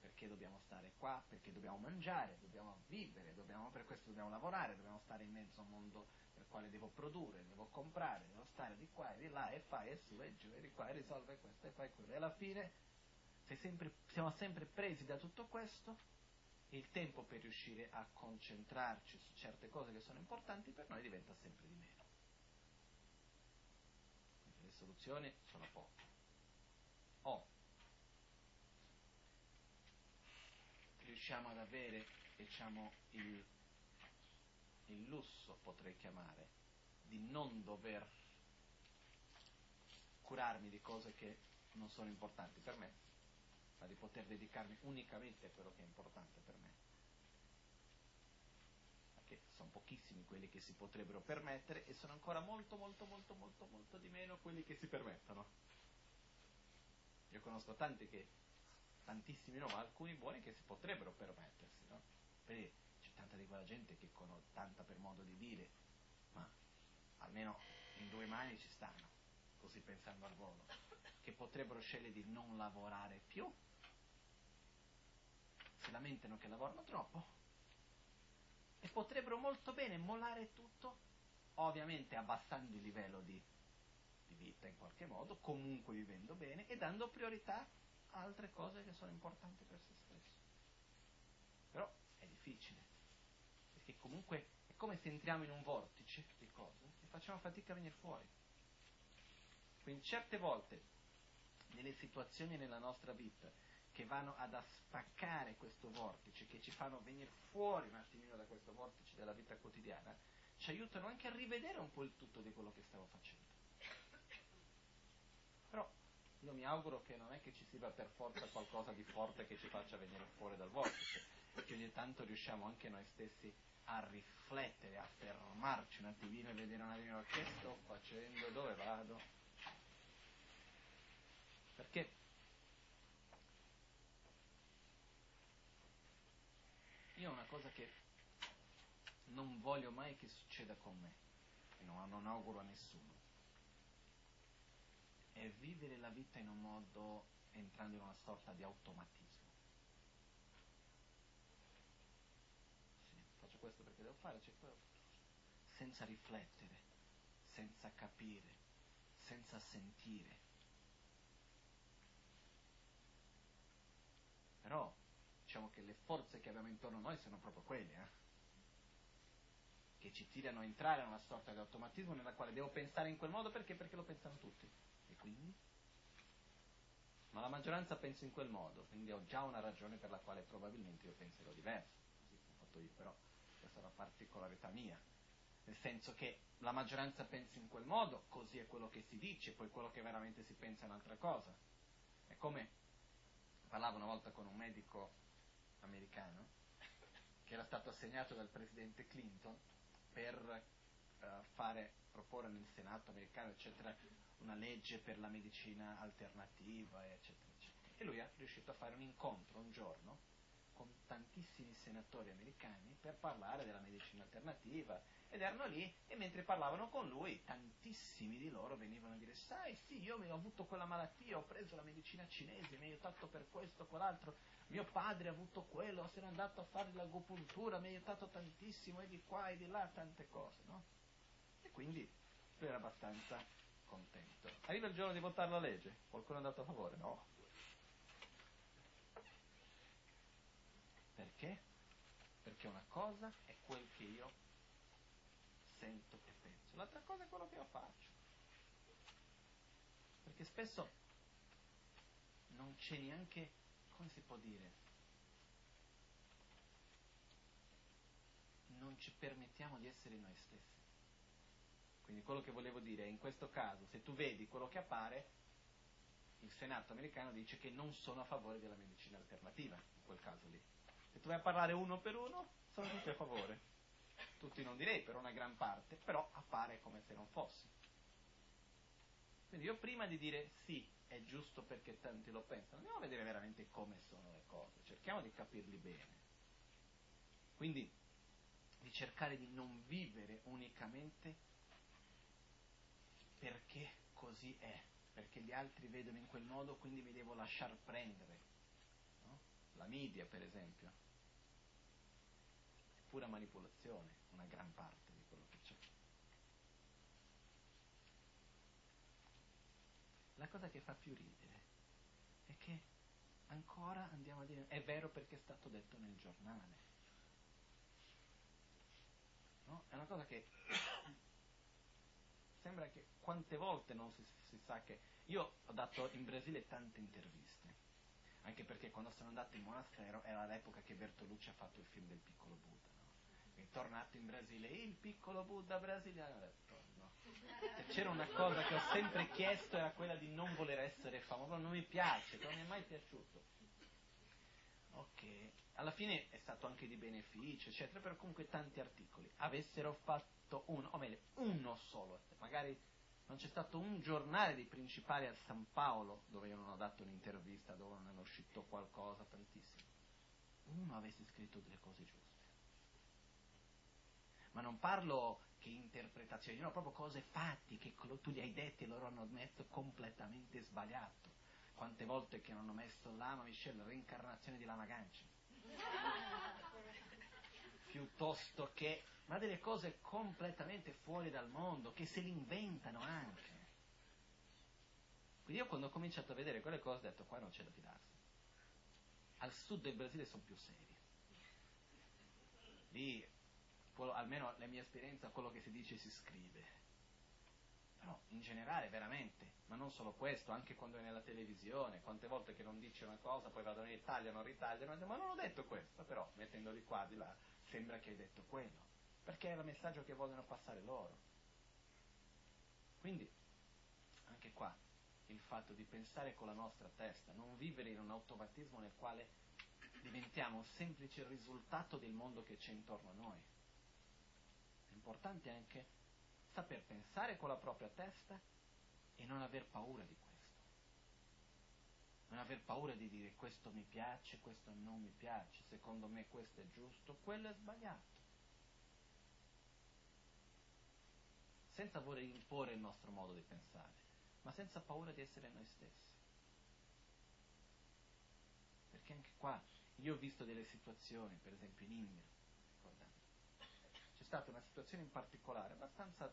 perché dobbiamo stare qua, perché dobbiamo mangiare, dobbiamo vivere, dobbiamo, per questo dobbiamo lavorare, dobbiamo stare in mezzo a un mondo per quale devo produrre, devo comprare, devo stare di qua e di là e fai e su e giù e di qua e risolve questo e fai quello. E alla fine sempre, siamo sempre presi da tutto questo e il tempo per riuscire a concentrarci su certe cose che sono importanti per noi diventa sempre di meno. Soluzioni sono poche. O riusciamo ad avere diciamo, il, il lusso, potrei chiamare, di non dover curarmi di cose che non sono importanti per me, ma di poter dedicarmi unicamente a quello che è importante per me. Perché pochissimi quelli che si potrebbero permettere e sono ancora molto, molto, molto, molto, molto di meno quelli che si permettono. Io conosco tanti che, tantissimi no, ma alcuni buoni che si potrebbero permettersi, no? Vedi, c'è tanta di quella gente che con tanta per modo di dire, ma almeno in due mani ci stanno, così pensando al volo, che potrebbero scegliere di non lavorare più si lamentano che lavorano troppo e potrebbero molto bene mollare tutto, ovviamente abbassando il livello di, di vita in qualche modo, comunque vivendo bene e dando priorità a altre cose che sono importanti per se stesso. Però è difficile, perché comunque è come se entriamo in un vortice di cose e facciamo fatica a venire fuori. Quindi certe volte, nelle situazioni nella nostra vita, che vanno ad spaccare questo vortice, che ci fanno venire fuori un attimino da questo vortice della vita quotidiana, ci aiutano anche a rivedere un po' il tutto di quello che stiamo facendo. Però io mi auguro che non è che ci sia per forza qualcosa di forte che ci faccia venire fuori dal vortice, perché ogni tanto riusciamo anche noi stessi a riflettere, a fermarci un attimino e vedere un attimino che sto facendo, dove vado. Perché Io ho una cosa che non voglio mai che succeda con me, e non, non auguro a nessuno, è vivere la vita in un modo entrando in una sorta di automatismo. Sì, faccio questo perché devo fare, c'è quello. Senza riflettere, senza capire, senza sentire. Però diciamo che le forze che abbiamo intorno a noi sono proprio quelle, eh? che ci tirano a entrare in una sorta di automatismo nella quale devo pensare in quel modo perché? Perché lo pensano tutti. E quindi? Ma la maggioranza pensa in quel modo, quindi ho già una ragione per la quale probabilmente io penserò diverso, così come ho fatto io, però questa è una particolarità mia. Nel senso che la maggioranza pensa in quel modo, così è quello che si dice, poi quello che veramente si pensa è un'altra cosa. È come parlavo una volta con un medico americano che era stato assegnato dal presidente Clinton per uh, fare, proporre nel Senato americano eccetera, una legge per la medicina alternativa eccetera, eccetera. E lui è riuscito a fare un incontro un giorno con tantissimi senatori americani per parlare della medicina alternativa. Ed erano lì e mentre parlavano con lui tantissimi di loro venivano a dire sai sì io ho avuto quella malattia ho preso la medicina cinese mi ha aiutato per questo quell'altro. Mio padre ha avuto quello se n'è andato a fare l'agopuntura mi ha aiutato tantissimo e di qua e di là tante cose no? e quindi lui era abbastanza contento. Arriva il giorno di votare la legge. Qualcuno è andato a favore? no Perché? Perché una cosa è quel che io sento e penso, l'altra cosa è quello che io faccio. Perché spesso non c'è neanche, come si può dire, non ci permettiamo di essere noi stessi. Quindi quello che volevo dire è in questo caso, se tu vedi quello che appare, il Senato americano dice che non sono a favore della medicina alternativa, in quel caso lì. Se tu vai a parlare uno per uno, sono tutti a favore. Tutti non direi, per una gran parte, però appare come se non fossi. Quindi io prima di dire sì, è giusto perché tanti lo pensano, andiamo a vedere veramente come sono le cose, cerchiamo di capirli bene. Quindi, cercare di non vivere unicamente perché così è, perché gli altri vedono in quel modo, quindi mi devo lasciar prendere. La media, per esempio, è pura manipolazione, una gran parte di quello che c'è. La cosa che fa più ridere è che ancora andiamo a dire è vero perché è stato detto nel giornale. No? È una cosa che sembra che quante volte non si, si, sa che... Io ho dato in Brasile tante interviste, anche perché quando sono andato in monastero era l'epoca che Bertolucci ha fatto il film del piccolo Buddha. No? È tornato in Brasile, il piccolo Buddha brasiliano. No. Se c'era una cosa che ho sempre chiesto era quella di non voler essere famoso, non mi piace, non mi è mai piaciuto. Ok, alla fine è stato anche di beneficio, eccetera, però comunque tanti articoli. Avessero fatto uno, o meglio, uno solo, magari non c'è stato un giornale dei principali a San Paolo dove io non ho dato un'intervista, dove non è uscito qualcosa, tantissimo. Uno avesse scritto delle cose giuste. Ma non parlo che interpretazioni, no, proprio cose fatti che tu gli hai detti e loro hanno messo completamente sbagliato. Quante volte che non hanno messo Lama Michelle, reincarnazione di Lama Ganci piuttosto che, ma delle cose completamente fuori dal mondo, che se li inventano anche. Quindi io quando ho cominciato a vedere quelle cose ho detto qua non c'è da fidarsi. Al sud del Brasile sono più seri. Lì, almeno la mia esperienza, quello che si dice si scrive. Però in generale, veramente, ma non solo questo, anche quando è nella televisione, quante volte che non dice una cosa, poi vado in Italia, non ritagliano, ma non ho detto questo, però mettendoli qua di là, sembra che hai detto quello, perché è il messaggio che vogliono passare loro. Quindi, anche qua, il fatto di pensare con la nostra testa, non vivere in un automatismo nel quale diventiamo semplice risultato del mondo che c'è intorno a noi. È importante anche saper pensare con la propria testa e non aver paura di questo. Non aver paura di dire questo mi piace, questo non mi piace, secondo me questo è giusto, quello è sbagliato. Senza voler imporre il nostro modo di pensare, ma senza paura di essere noi stessi. Perché anche qua io ho visto delle situazioni, per esempio in India, ricordate, c'è stata una situazione in particolare abbastanza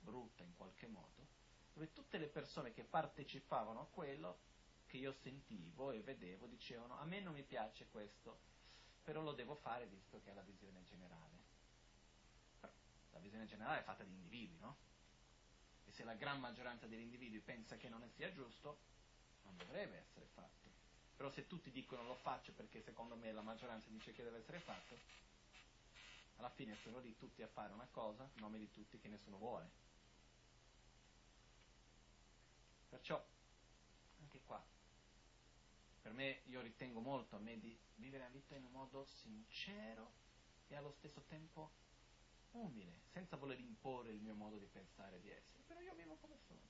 brutta in qualche modo, dove tutte le persone che partecipavano a quello, che io sentivo e vedevo, dicevano a me non mi piace questo, però lo devo fare visto che è la visione generale. La visione generale è fatta di individui, no? E se la gran maggioranza degli individui pensa che non sia giusto, non dovrebbe essere fatto. Però se tutti dicono lo faccio perché secondo me la maggioranza dice che deve essere fatto, alla fine sono lì tutti a fare una cosa, nome di tutti che nessuno vuole. Perciò, anche qua, per me io ritengo molto a me di vivere la vita in un modo sincero e allo stesso tempo umile, senza voler imporre il mio modo di pensare e di essere, però io vivo come sono.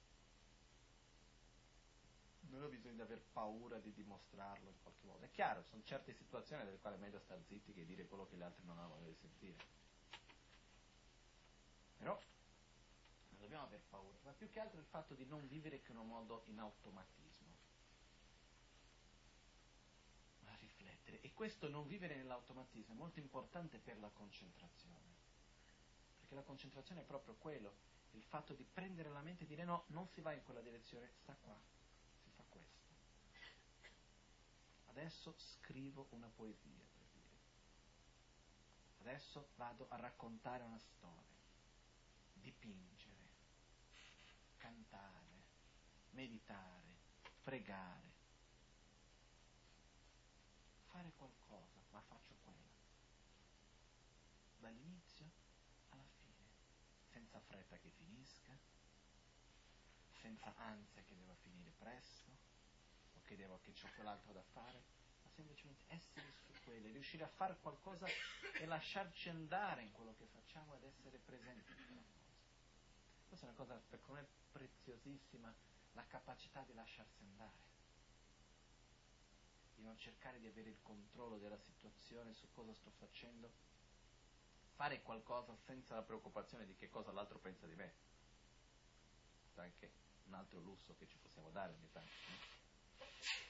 Non ho bisogno di aver paura di dimostrarlo in qualche modo. È chiaro, sono certe situazioni nelle quali è meglio star zitti che dire quello che gli altri non hanno di sentire. Però dobbiamo aver paura, ma più che altro il fatto di non vivere che in un modo in automatismo. Ma riflettere. E questo non vivere nell'automatismo è molto importante per la concentrazione. Perché la concentrazione è proprio quello, il fatto di prendere la mente e dire no, non si va in quella direzione, sta qua, si fa questo. Adesso scrivo una poesia, per dire. Adesso vado a raccontare una storia, dipingere cantare, meditare, pregare, fare qualcosa, ma faccio quello. Dall'inizio alla fine, senza fretta che finisca, senza ansia che debba finire presto, o che, devo, che c'ho quell'altro da fare, ma semplicemente essere su quello, riuscire a fare qualcosa e lasciarci andare in quello che facciamo ed essere presenti in quella cosa. Questa è una cosa per me preziosissima, la capacità di lasciarsi andare, di non cercare di avere il controllo della situazione su cosa sto facendo, fare qualcosa senza la preoccupazione di che cosa l'altro pensa di me. Questo è anche un altro lusso che ci possiamo dare ogni tanto, no?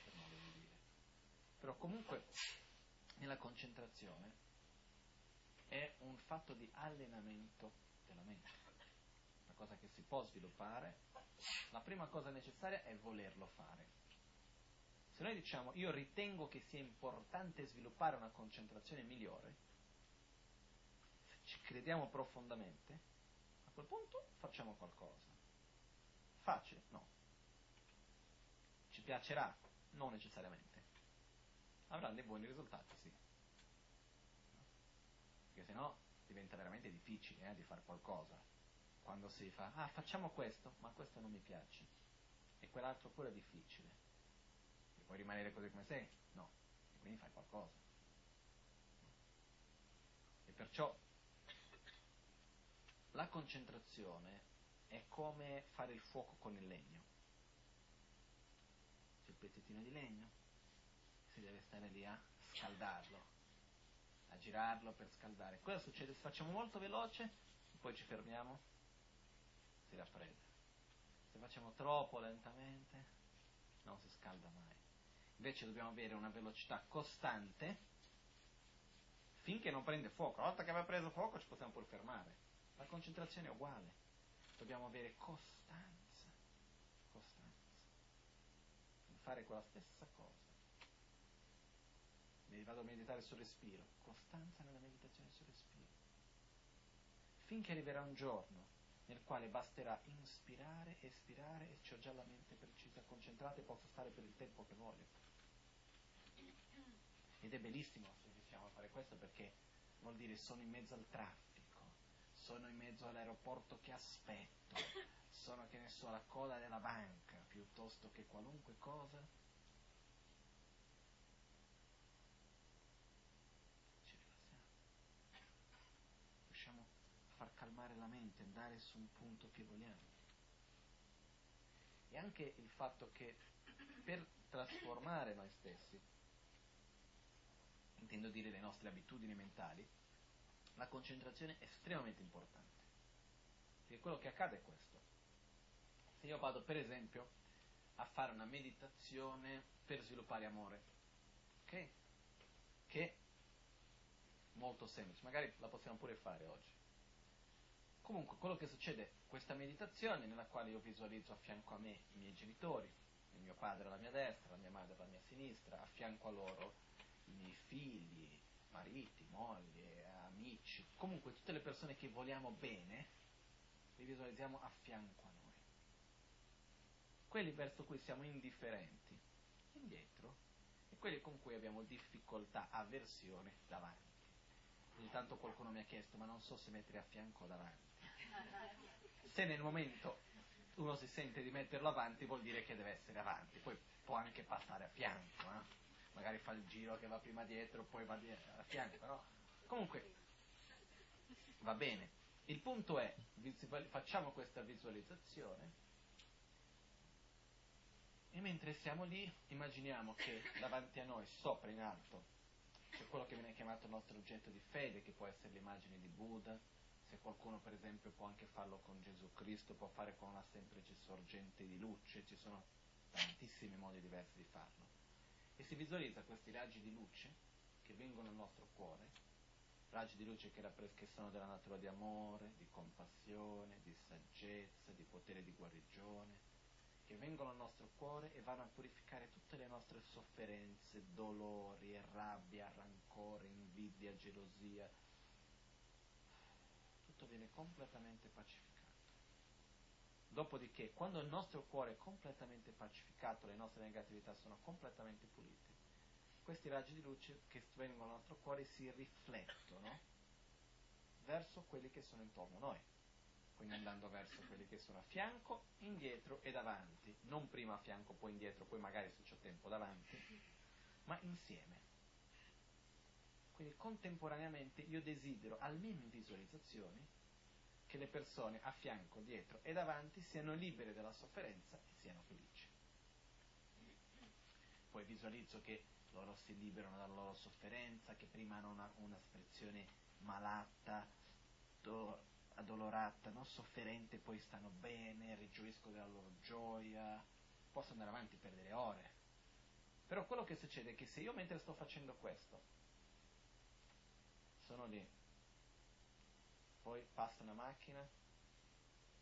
per modo di dire. Però comunque nella concentrazione è un fatto di allenamento della mente, una cosa che si può sviluppare. La prima cosa necessaria è volerlo fare. Se noi diciamo io ritengo che sia importante sviluppare una concentrazione migliore, se ci crediamo profondamente, a quel punto facciamo qualcosa. Facile? No. Ci piacerà? Non necessariamente. Avrà dei buoni risultati, sì. Perché se no diventa veramente difficile eh, di fare qualcosa. Quando si fa, ah facciamo questo, ma questo non mi piace. E quell'altro pure è difficile Puoi rimanere così come sei? No. E quindi fai qualcosa. E perciò la concentrazione è come fare il fuoco con il legno. C'è il pezzettino di legno, si deve stare lì a scaldarlo, a girarlo per scaldare. Cosa succede se facciamo molto veloce poi ci fermiamo? Si raffredda. Se facciamo troppo lentamente non si scalda mai. Invece dobbiamo avere una velocità costante finché non prende fuoco. Una volta che aveva preso fuoco ci possiamo pure fermare. La concentrazione è uguale. Dobbiamo avere costanza. Costanza. Fare quella stessa cosa. Mi vado a meditare sul respiro. Costanza nella meditazione sul respiro. Finché arriverà un giorno nel quale basterà inspirare, espirare e ho già la mente precisa, concentrata e posso stare per il tempo che voglio. Ed è bellissimo se riusciamo a fare questo perché vuol dire sono in mezzo al traffico, sono in mezzo all'aeroporto che aspetto, sono che ne so alla coda della banca piuttosto che qualunque cosa. Ci rilassiamo. Riusciamo a far calmare la mente, andare su un punto che vogliamo. E anche il fatto che per trasformare noi stessi intendo dire le nostre abitudini mentali, la concentrazione è estremamente importante. Perché quello che accade è questo. Se io vado per esempio a fare una meditazione per sviluppare amore, ok? Che è molto semplice, magari la possiamo pure fare oggi. Comunque, quello che succede, questa meditazione nella quale io visualizzo a fianco a me i miei genitori, il mio padre alla mia destra, la mia madre alla mia sinistra, a fianco a loro i miei figli, mariti, mogli, amici, comunque tutte le persone che vogliamo bene, li visualizziamo a fianco a noi. Quelli verso cui siamo indifferenti, indietro, e quelli con cui abbiamo difficoltà, avversione davanti. Ogni tanto qualcuno mi ha chiesto, ma non so se mettere a fianco o davanti. Se nel momento uno si sente di metterlo avanti vuol dire che deve essere avanti, poi può anche passare a fianco. Eh? magari fa il giro che va prima dietro, poi va a fianco, no? Comunque, va bene. Il punto è, facciamo questa visualizzazione e mentre siamo lì immaginiamo che davanti a noi, sopra in alto, c'è quello che viene chiamato il nostro oggetto di fede, che può essere l'immagine di Buddha, se qualcuno per esempio può anche farlo con Gesù Cristo, può fare con una semplice sorgente di luce, ci sono tantissimi modi diversi di farlo e si visualizza questi raggi di luce che vengono al nostro cuore, raggi di luce che, che sono della natura di amore, di compassione, di saggezza, di potere di guarigione, che vengono al nostro cuore e vanno a purificare tutte le nostre sofferenze, dolori, rabbia, rancore, invidia, gelosia. Tutto viene completamente pacificato. Dopodiché, quando il nostro cuore è completamente pacificato, le nostre negatività sono completamente pulite, questi raggi di luce che vengono al nostro cuore si riflettono verso quelli che sono intorno a noi. Quindi andando verso quelli che sono a fianco, indietro e davanti. Non prima a fianco, poi indietro, poi magari se c'è tempo davanti, ma insieme. Quindi contemporaneamente io desidero, almeno in visualizzazioni, che le persone a fianco, dietro e davanti siano libere dalla sofferenza e siano felici. Poi visualizzo che loro si liberano dalla loro sofferenza, che prima hanno una, un'espressione malata, do, addolorata, no? sofferente, poi stanno bene, rigioiscono della loro gioia, posso andare avanti per delle ore. Però quello che succede è che se io mentre sto facendo questo, sono lì, poi passa una macchina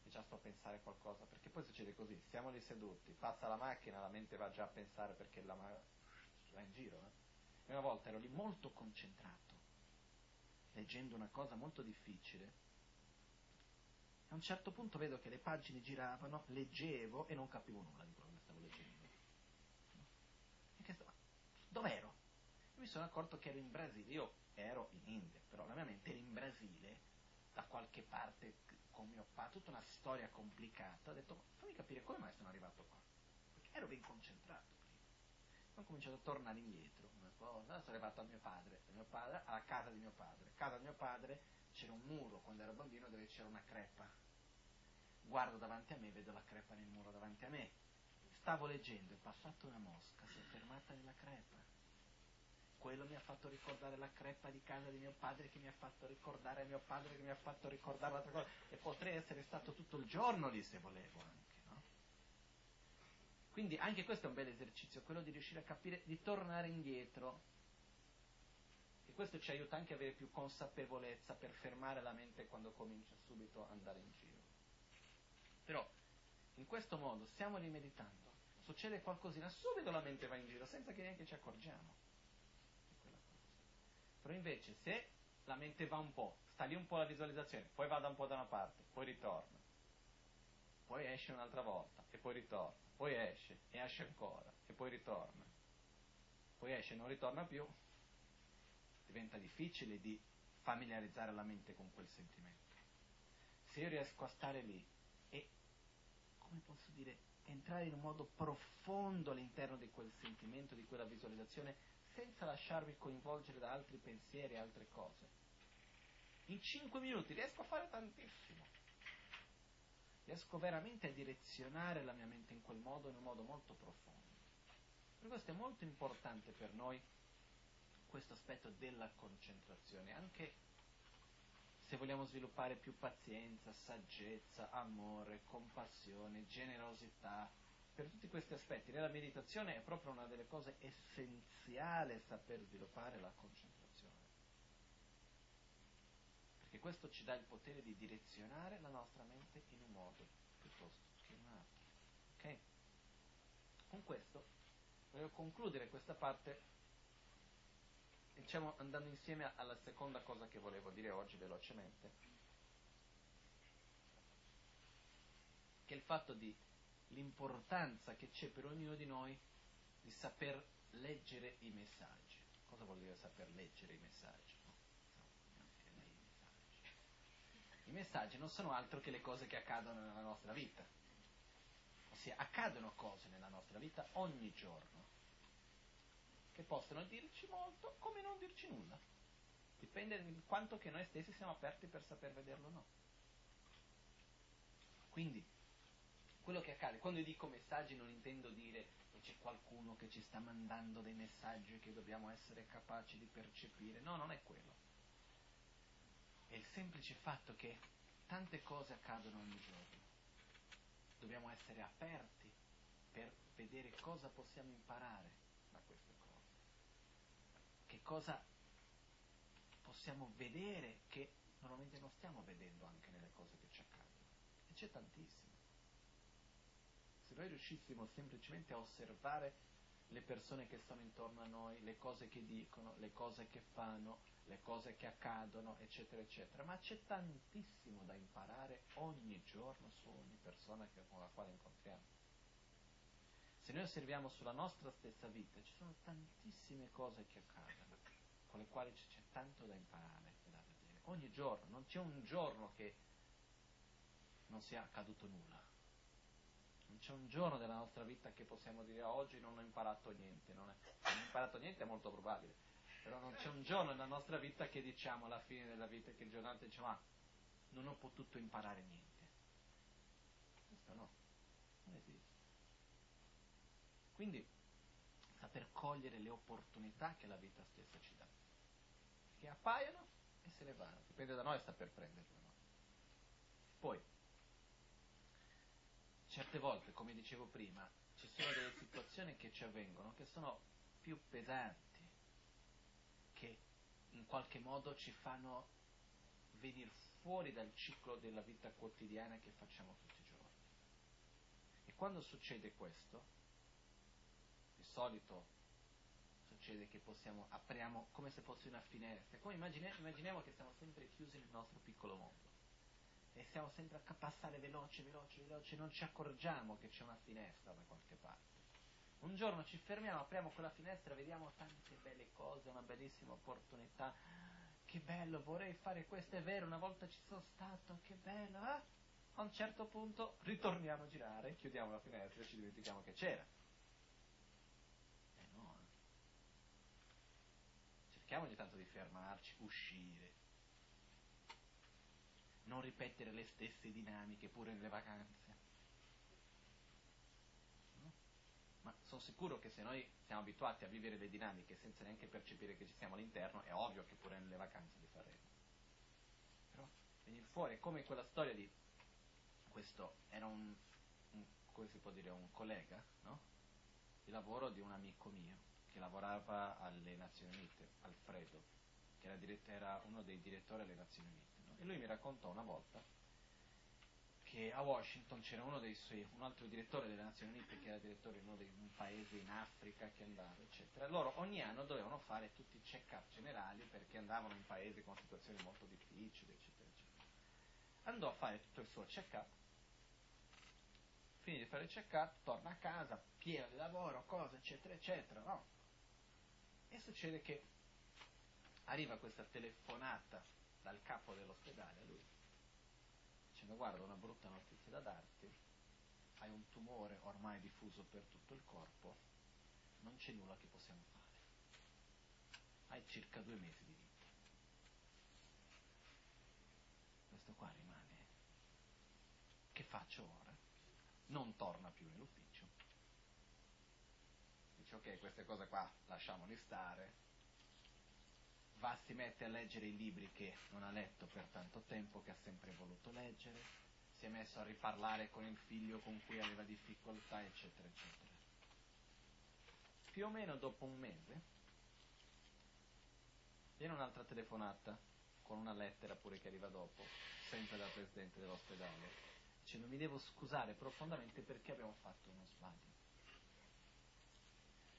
e già sto a pensare qualcosa, perché poi succede così, siamo lì seduti, passa la macchina, la mente va già a pensare perché la ma- va in giro. Eh? E una volta ero lì molto concentrato, leggendo una cosa molto difficile, a un certo punto vedo che le pagine giravano, leggevo e non capivo nulla di quello che stavo leggendo. E che stavo... Dov'ero? Mi sono accorto che ero in Brasile, io ero in India, però la mia mente era in Brasile da qualche parte con mio padre, tutta una storia complicata, ho detto fammi capire come mai sono arrivato qua, perché ero ben concentrato prima. Ho cominciato a tornare indietro, sono arrivato a mio padre, a mio padre, alla casa di mio padre. A casa di mio padre c'era un muro quando ero bambino dove c'era una crepa. Guardo davanti a me, vedo la crepa nel muro davanti a me. Stavo leggendo, è passata una mosca, si è fermata nella crepa quello mi ha fatto ricordare la crepa di casa di mio padre che mi ha fatto ricordare mio padre che mi ha fatto ricordare l'altra cosa e potrei essere stato tutto il giorno lì se volevo anche, no? Quindi anche questo è un bel esercizio, quello di riuscire a capire, di tornare indietro e questo ci aiuta anche a avere più consapevolezza per fermare la mente quando comincia subito ad andare in giro. Però in questo modo stiamo lì meditando, succede qualcosina, subito la mente va in giro senza che neanche ci accorgiamo. Però invece se la mente va un po', sta lì un po' la visualizzazione, poi vada un po' da una parte, poi ritorna, poi esce un'altra volta e poi ritorna, poi esce e esce ancora e poi ritorna, poi esce e non ritorna più, diventa difficile di familiarizzare la mente con quel sentimento. Se io riesco a stare lì e, come posso dire, entrare in un modo profondo all'interno di quel sentimento, di quella visualizzazione, senza lasciarmi coinvolgere da altri pensieri e altre cose. In cinque minuti riesco a fare tantissimo. Riesco veramente a direzionare la mia mente in quel modo, in un modo molto profondo. Per questo è molto importante per noi questo aspetto della concentrazione, anche se vogliamo sviluppare più pazienza, saggezza, amore, compassione, generosità, per tutti questi aspetti. Nella meditazione è proprio una delle cose essenziali saper sviluppare la concentrazione. Perché questo ci dà il potere di direzionare la nostra mente in un modo piuttosto che in un altro. Ok? Con questo voglio concludere questa parte diciamo andando insieme alla seconda cosa che volevo dire oggi velocemente, che è il fatto di l'importanza che c'è per ognuno di noi di saper leggere i messaggi. Cosa vuol dire saper leggere i messaggi? I messaggi non sono altro che le cose che accadono nella nostra vita. Ossia, accadono cose nella nostra vita ogni giorno che possono dirci molto come non dirci nulla. Dipende di quanto che noi stessi siamo aperti per saper vederlo o no. Quindi, quello che accade, quando io dico messaggi non intendo dire che c'è qualcuno che ci sta mandando dei messaggi che dobbiamo essere capaci di percepire, no, non è quello. È il semplice fatto che tante cose accadono ogni giorno. Dobbiamo essere aperti per vedere cosa possiamo imparare da queste cose. Che cosa possiamo vedere che normalmente non stiamo vedendo anche nelle cose che ci accadono. E c'è tantissimo se noi riuscissimo semplicemente a osservare le persone che stanno intorno a noi, le cose che dicono, le cose che fanno, le cose che accadono, eccetera, eccetera. Ma c'è tantissimo da imparare ogni giorno su ogni persona che, con la quale incontriamo. Se noi osserviamo sulla nostra stessa vita, ci sono tantissime cose che accadono, con le quali c'è tanto da imparare e da vedere. Ogni giorno, non c'è un giorno che non sia accaduto nulla. Non c'è un giorno della nostra vita che possiamo dire oggi non ho imparato niente. Non, è, non ho imparato niente è molto probabile. Però non c'è un giorno nella nostra vita che diciamo alla fine della vita che il giornata diciamo ah, non ho potuto imparare niente. Questo no, non esiste. Quindi saper cogliere le opportunità che la vita stessa ci dà. Che appaiono e se ne vanno. Dipende da noi, sta per prenderlo. No? Poi, certe volte, come dicevo prima, ci sono delle situazioni che ci avvengono che sono più pesanti, che in qualche modo ci fanno venire fuori dal ciclo della vita quotidiana che facciamo tutti i giorni. E quando succede questo, di solito succede che possiamo, apriamo come se fosse una finestra, come immaginiamo, immaginiamo che siamo sempre chiusi nel nostro piccolo mondo e stiamo sempre a passare veloce, veloce, veloce, non ci accorgiamo che c'è una finestra da qualche parte. Un giorno ci fermiamo, apriamo quella finestra, vediamo tante belle cose, una bellissima opportunità. Che bello, vorrei fare questo, è vero, una volta ci sono stato, che bello, eh? A un certo punto ritorniamo a girare, chiudiamo la finestra e ci dimentichiamo che c'era. Eh no. Eh. Cerchiamo ogni tanto di fermarci, uscire, non ripetere le stesse dinamiche pure nelle vacanze. No? Ma sono sicuro che se noi siamo abituati a vivere le dinamiche senza neanche percepire che ci siamo all'interno, è ovvio che pure nelle vacanze li faremo. Però venire fuori è come quella storia di questo era un, un come si può dire, un collega, no? Di lavoro di un amico mio che lavorava alle Nazioni Unite, Alfredo, che era, dirett- era uno dei direttori alle Nazioni Unite. E lui mi raccontò una volta che a Washington c'era uno dei suoi, un altro direttore delle Nazioni Unite che era direttore di un paese in Africa che andava, eccetera. Loro ogni anno dovevano fare tutti i check-up generali perché andavano in paesi con situazioni molto difficili, eccetera, eccetera. Andò a fare tutto il suo check-up, finì di fare il check-up, torna a casa, pieno di lavoro, cose, eccetera, eccetera, no? E succede che arriva questa telefonata dal capo dell'ospedale a lui, dicendo guarda una brutta notizia da darti, hai un tumore ormai diffuso per tutto il corpo, non c'è nulla che possiamo fare, hai circa due mesi di vita. Questo qua rimane, che faccio ora? Non torna più nell'ufficio. Dice ok, queste cose qua lasciamoli stare, va, si mette a leggere i libri che non ha letto per tanto tempo, che ha sempre voluto leggere, si è messo a riparlare con il figlio con cui aveva difficoltà, eccetera, eccetera. Più o meno dopo un mese viene un'altra telefonata con una lettera pure che arriva dopo, sempre dal presidente dell'ospedale, dicendo mi devo scusare profondamente perché abbiamo fatto uno sbaglio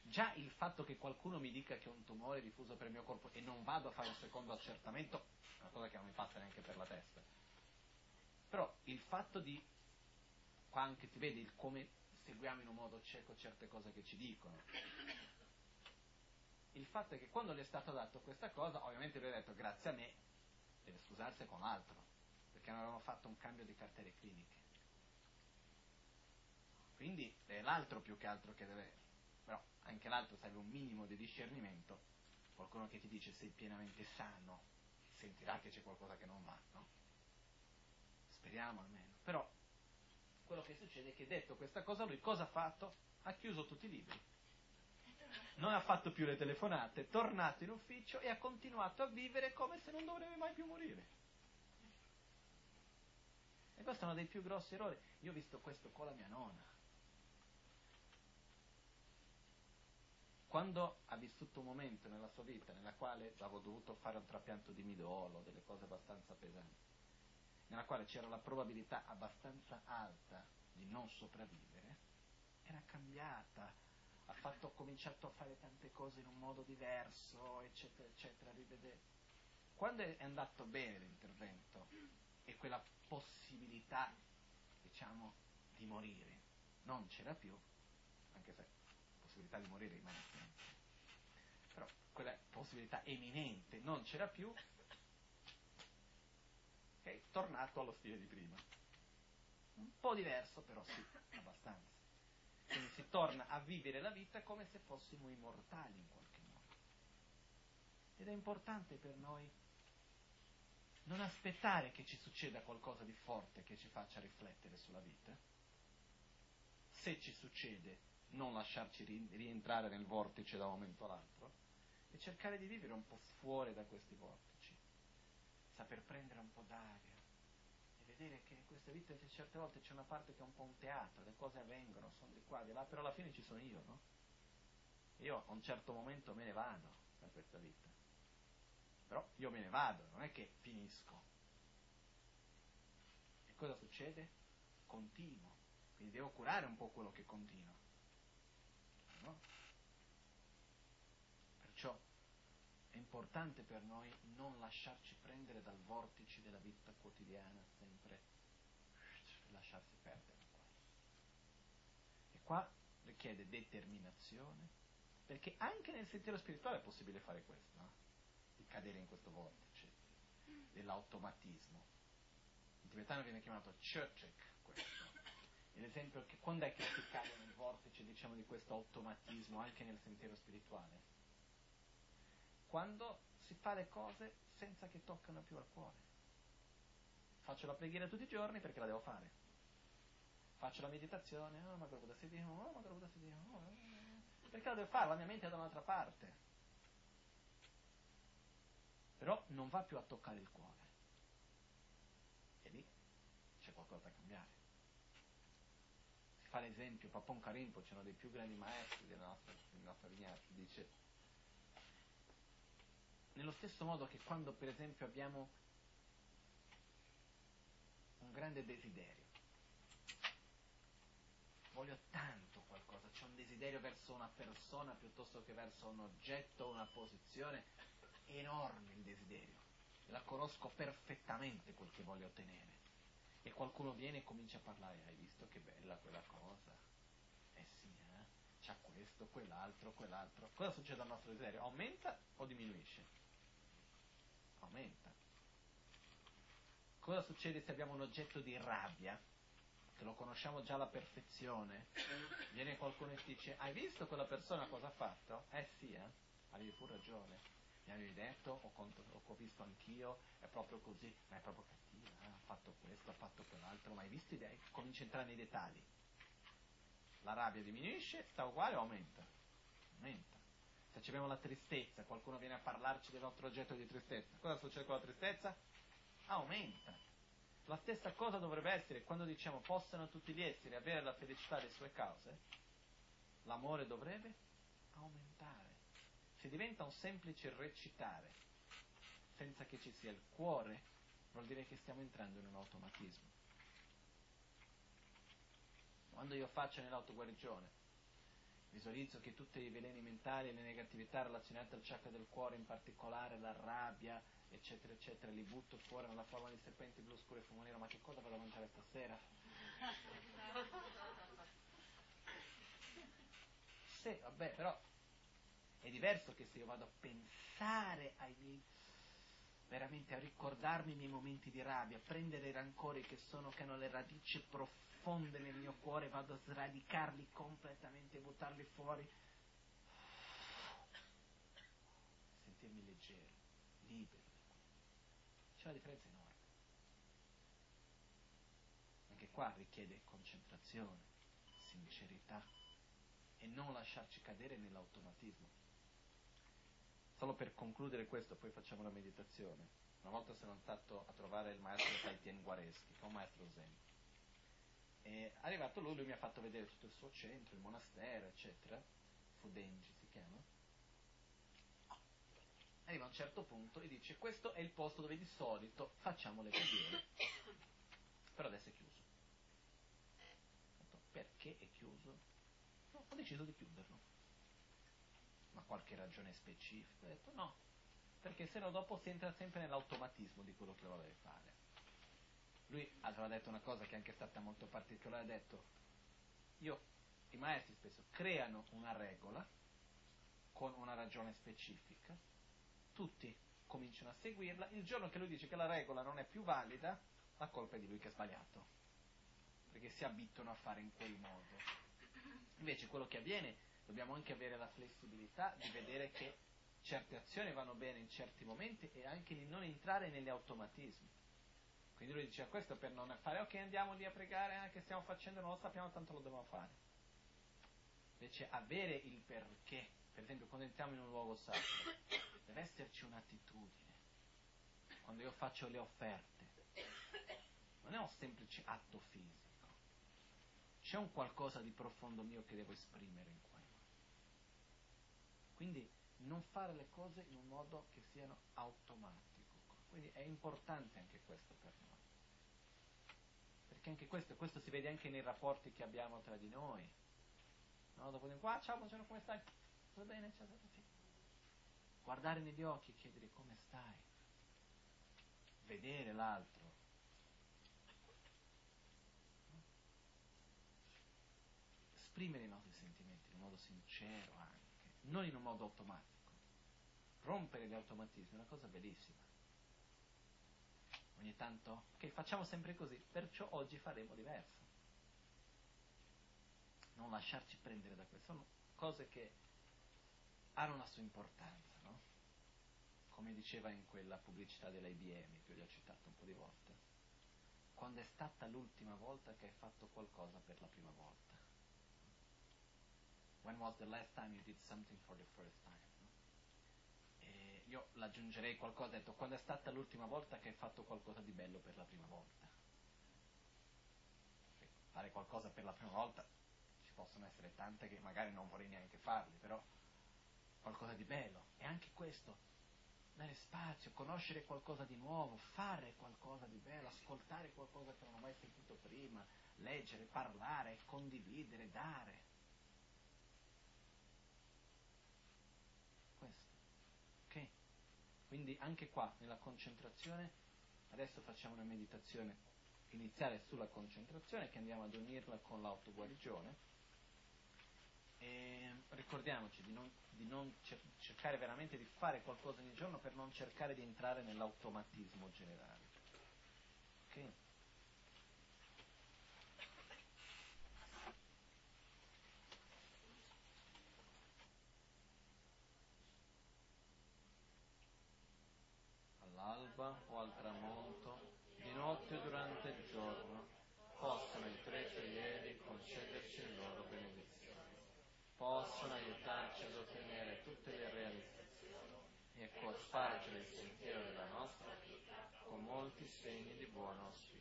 Già il fatto che qualcuno mi dica che ho un tumore diffuso per il mio corpo e non vado a fare un secondo accertamento è una cosa che non mi passa neanche per la testa. Però il fatto di, qua anche si vede il come seguiamo in un modo cieco certe cose che ci dicono. Il fatto è che quando le è stato dato questa cosa, ovviamente lui ha detto grazie a me, deve scusarsi con l'altro, perché non avevano fatto un cambio di cartelle cliniche. Quindi è l'altro più che altro che deve però anche l'altro serve un minimo di discernimento, qualcuno che ti dice sei pienamente sano, sentirà che c'è qualcosa che non va, no? Speriamo almeno. Però quello che succede è che detto questa cosa lui cosa ha fatto? Ha chiuso tutti i libri. Non ha fatto più le telefonate, è tornato in ufficio e ha continuato a vivere come se non dovrebbe mai più morire. E questo è uno dei più grossi errori. Io ho visto questo con la mia nonna. Quando ha vissuto un momento nella sua vita nella quale avevo dovuto fare un trapianto di midollo, delle cose abbastanza pesanti, nella quale c'era la probabilità abbastanza alta di non sopravvivere, era cambiata, ha, fatto, ha cominciato a fare tante cose in un modo diverso, eccetera, eccetera, rivedere. Quando è andato bene l'intervento e quella possibilità, diciamo, di morire non c'era più, anche se possibilità di morire rimane sempre. Però quella possibilità eminente non c'era più, è tornato allo stile di prima. Un po' diverso, però sì, abbastanza. Quindi si torna a vivere la vita come se fossimo immortali in qualche modo. Ed è importante per noi non aspettare che ci succeda qualcosa di forte che ci faccia riflettere sulla vita. Se ci succede, non lasciarci rientrare nel vortice da un momento all'altro e cercare di vivere un po' fuori da questi vortici. saper prendere un po' d'aria e vedere che in questa vita certe volte c'è una parte che è un po' un teatro, le cose avvengono, sono di qua, di là, però alla fine ci sono io, no? Io a un certo momento me ne vado da questa vita. Però io me ne vado, non è che finisco. E cosa succede? Continuo. Quindi devo curare un po' quello che continua. No? Perciò è importante per noi non lasciarci prendere dal vortice della vita quotidiana, sempre lasciarsi perdere. E qua richiede determinazione, perché anche nel sentiero spirituale è possibile fare questo, no? di cadere in questo vortice dell'automatismo. In tibetano viene chiamato churchek questo. L'esempio che quando è che si cade nel vortice diciamo, di questo automatismo anche nel sentiero spirituale? Quando si fa le cose senza che toccano più al cuore. Faccio la preghiera tutti i giorni perché la devo fare. Faccio la meditazione, oh, ma si dice, oh, ma si dice, oh, perché la devo fare? La mia mente è da un'altra parte. Però non va più a toccare il cuore. E lì c'è qualcosa da cambiare. Fa l'esempio, Papon Carimpo, c'è uno dei più grandi maestri della nostra, della nostra vignata, dice nello stesso modo che quando per esempio abbiamo un grande desiderio, voglio tanto qualcosa, c'è un desiderio verso una persona piuttosto che verso un oggetto, una posizione, enorme il desiderio, la conosco perfettamente quel che voglio ottenere. E qualcuno viene e comincia a parlare, hai visto che bella quella cosa? Eh sì, eh? C'ha questo, quell'altro, quell'altro. Cosa succede al nostro desiderio? Aumenta o diminuisce? Aumenta. Cosa succede se abbiamo un oggetto di rabbia? Che lo conosciamo già alla perfezione. Viene qualcuno e ti dice, hai visto quella persona cosa ha fatto? Eh sì, eh? Avevi pure ragione mi avevi detto, ho, conto, ho, visto anch'io, è proprio così, ma è proprio cattiva, fatto questo, ha fatto quell'altro, ma hai visto idee? Comincia a entrare nei dettagli. La rabbia diminuisce, sta uguale o aumenta? Aumenta. Se abbiamo la tristezza, qualcuno viene a parlarci del nostro oggetto di tristezza, cosa succede con la tristezza? Aumenta. La stessa cosa dovrebbe essere quando diciamo possano tutti gli esseri avere la felicità delle sue cause, l'amore dovrebbe aumentare. Se diventa un semplice recitare, senza che ci sia il cuore, vuol dire che stiamo entrando in un automatismo. Quando io faccio nell'autoguarigione, visualizzo che tutti i veleni mentali e le negatività relazionate al chakra del cuore, in particolare la rabbia, eccetera, eccetera, li butto fuori nella forma di serpenti blu scuro e fumo nero, ma che cosa vado a mangiare stasera? Sì, vabbè, però è diverso che se io vado a pensare ai miei veramente a ricordarmi i miei momenti di rabbia, a prendere i rancori che sono, che hanno le radici profonde nel mio cuore, vado a sradicarli completamente, buttarli fuori, sentirmi leggero, libero. C'è una differenza enorme. Anche qua richiede concentrazione, sincerità e non lasciarci cadere nell'automatismo. Solo per concludere questo, poi facciamo la meditazione. Una volta sono andato a trovare il maestro Taitien Guareschi, che è un maestro zen. E arrivato lui, lui mi ha fatto vedere tutto il suo centro, il monastero, eccetera. Fudenji si chiama. Arriva a un certo punto e dice: Questo è il posto dove di solito facciamo le preghiere. Però adesso è chiuso. Perché è chiuso? Ho deciso di chiuderlo ma qualche ragione specifica? Ho detto no, perché se no dopo si entra sempre nell'automatismo di quello che vuole fare. Lui aveva detto una cosa che è anche stata molto particolare, ha detto, io, i maestri spesso creano una regola con una ragione specifica, tutti cominciano a seguirla, il giorno che lui dice che la regola non è più valida, la colpa è di lui che ha sbagliato, perché si abituano a fare in quel modo. Invece quello che avviene dobbiamo anche avere la flessibilità di vedere che certe azioni vanno bene in certi momenti e anche di non entrare negli automatismi. Quindi lui diceva questo per non fare ok andiamo lì a pregare anche stiamo facendo non lo sappiamo tanto lo dobbiamo fare. Invece avere il perché, per esempio quando entriamo in un luogo sacro, deve esserci un'attitudine. quando io faccio le offerte, non è un semplice atto fisico, c'è un qualcosa di profondo mio che devo esprimere in modo. Quindi non fare le cose in un modo che siano automatico. Quindi è importante anche questo per noi. Perché anche questo, questo si vede anche nei rapporti che abbiamo tra di noi. No? Dopo di qua, ah, ciao, buongiorno, come stai? Tutto bene? Ciao, sì. Guardare negli occhi e chiedere come stai. Vedere l'altro. Esprimere i nostri sentimenti in modo sincero anche, non in un modo automatico. Rompere gli automatismi è una cosa bellissima ogni tanto, ok, facciamo sempre così, perciò oggi faremo diverso. Non lasciarci prendere da questo, sono cose che hanno una sua importanza, no? Come diceva in quella pubblicità dell'IBM che ho citato un po' di volte. Quando è stata l'ultima volta che hai fatto qualcosa per la prima volta? When was the last time you did something for the first time? io l'aggiungerei qualcosa, detto, quando è stata l'ultima volta che hai fatto qualcosa di bello per la prima volta? Fare qualcosa per la prima volta, ci possono essere tante che magari non vorrei neanche farli, però qualcosa di bello. E anche questo, dare spazio, conoscere qualcosa di nuovo, fare qualcosa di bello, ascoltare qualcosa che non ho mai sentito prima, leggere, parlare, condividere, dare. Quindi anche qua, nella concentrazione, adesso facciamo una meditazione iniziale sulla concentrazione che andiamo ad unirla con l'autoguarigione. E ricordiamoci di non, di non cercare veramente di fare qualcosa ogni giorno per non cercare di entrare nell'automatismo generale. Okay? all'alba o al tramonto, di notte o durante il giorno, possano i tre gioielli concederci le loro benedizioni, possono aiutarci ad ottenere tutte le realizzazioni e a cospargere il sentiero della nostra vita con molti segni di buon auspicio.